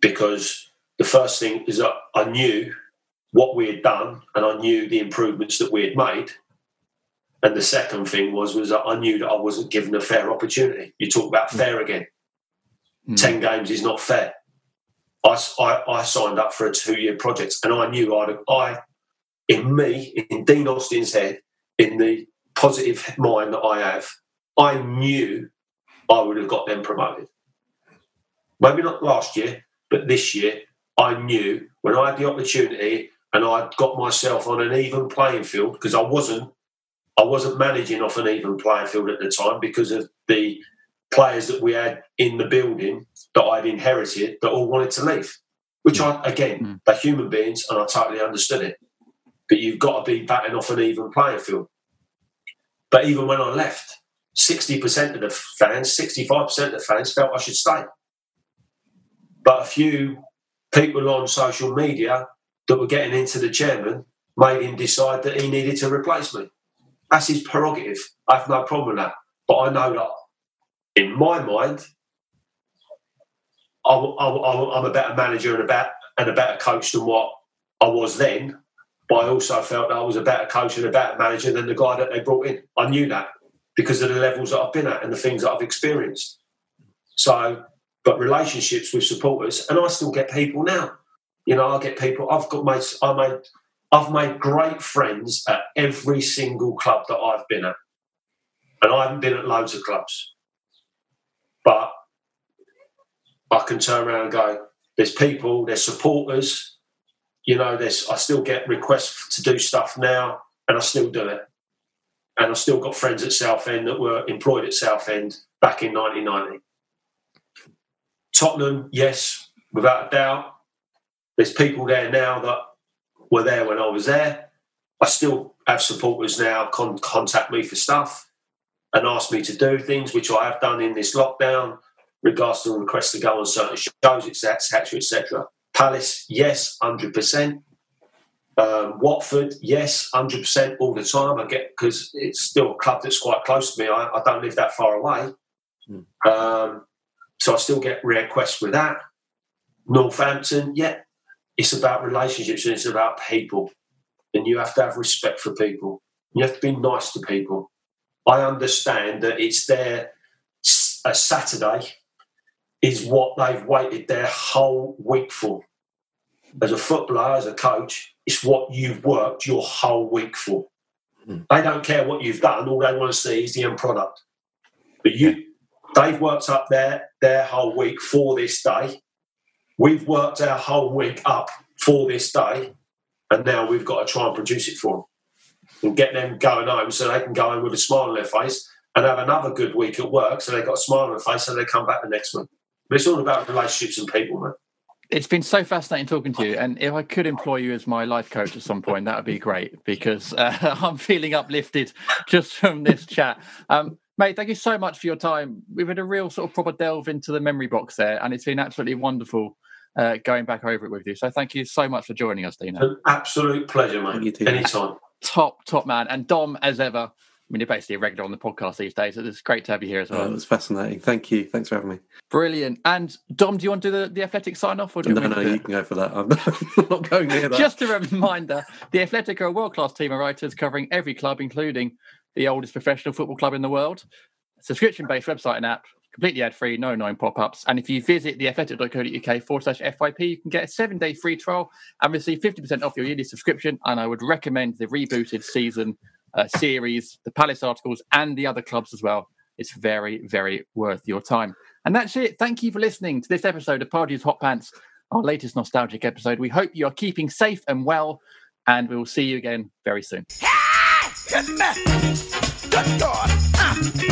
Because the first thing is that I knew what we had done and I knew the improvements that we had made. And the second thing was was that I knew that I wasn't given a fair opportunity. You talk about fair again. Mm. Ten games is not fair. I, I, I signed up for a two year project, and I knew I'd I in me in Dean Austin's head in the positive mind that I have, I knew I would have got them promoted. Maybe not last year, but this year, I knew when I had the opportunity and I got myself on an even playing field because I wasn't I wasn't managing off an even playing field at the time because of the players that we had in the building that I'd inherited that all wanted to leave. Which I again, mm. they're human beings and I totally understood it. But you've got to be batting off an even playing field. But even when I left, 60% of the fans, 65% of the fans felt I should stay. But a few people on social media that were getting into the chairman made him decide that he needed to replace me. That's his prerogative. I have no problem with that. But I know that in my mind, I'm, I'm, a better manager and a better, and a better coach than what I was then. I also felt that I was a better coach and a better manager than the guy that they brought in. I knew that because of the levels that I've been at and the things that I've experienced. So, but relationships with supporters, and I still get people now. You know, I get people. I've got my. I made I've made great friends at every single club that I've been at. And I haven't been at loads of clubs. But I can turn around and go, there's people, there's supporters. You know, there's I still get requests to do stuff now, and I still do it. And I've still got friends at Southend that were employed at Southend back in 1990. Tottenham, yes, without a doubt. There's people there now that were there when I was there. I still have supporters now con- contact me for stuff and ask me to do things, which I have done in this lockdown, regards to requests to go on certain shows, etc., etc. Palace, yes, hundred percent. Um, Watford, yes, hundred percent all the time. I get because it's still a club that's quite close to me. I, I don't live that far away, mm. um, so I still get requests with that. Northampton, yeah, it's about relationships and it's about people, and you have to have respect for people. You have to be nice to people. I understand that it's their a Saturday is what they've waited their whole week for. As a footballer, as a coach, it's what you've worked your whole week for. Mm. They don't care what you've done. All they want to see is the end product. But you, they've worked up their their whole week for this day. We've worked our whole week up for this day, and now we've got to try and produce it for them and get them going home so they can go home with a smile on their face and have another good week at work so they've got a smile on their face so they come back the next one. But it's all about relationships and people, man. It's been so fascinating talking to you, and if I could employ you as my life coach at some point, that would be great because uh, I'm feeling uplifted just from this chat. Um, mate, thank you so much for your time. We've had a real sort of proper delve into the memory box there, and it's been absolutely wonderful uh, going back over it with you. So thank you so much for joining us, Deano. An absolute pleasure, mate. Anytime top, top man. And Dom, as ever, I mean, you're basically a regular on the podcast these days. So it's great to have you here as oh, well. Oh, it was fascinating. Thank you. Thanks for having me. Brilliant. And Dom, do you want to do the, the athletic sign off? Or do you no, no, you can go for that. I'm not going near that. Just a reminder the Athletic are a world class team of writers covering every club, including the oldest professional football club in the world. Subscription based website and app completely ad free, no annoying pop ups. And if you visit theathletic.co.uk forward slash FYP, you can get a seven day free trial and receive 50% off your yearly subscription. And I would recommend the rebooted season uh, series, the Palace articles, and the other clubs as well. It's very, very worth your time. And that's it. Thank you for listening to this episode of Pardew's Hot Pants, our latest nostalgic episode. We hope you are keeping safe and well, and we will see you again very soon. Good God.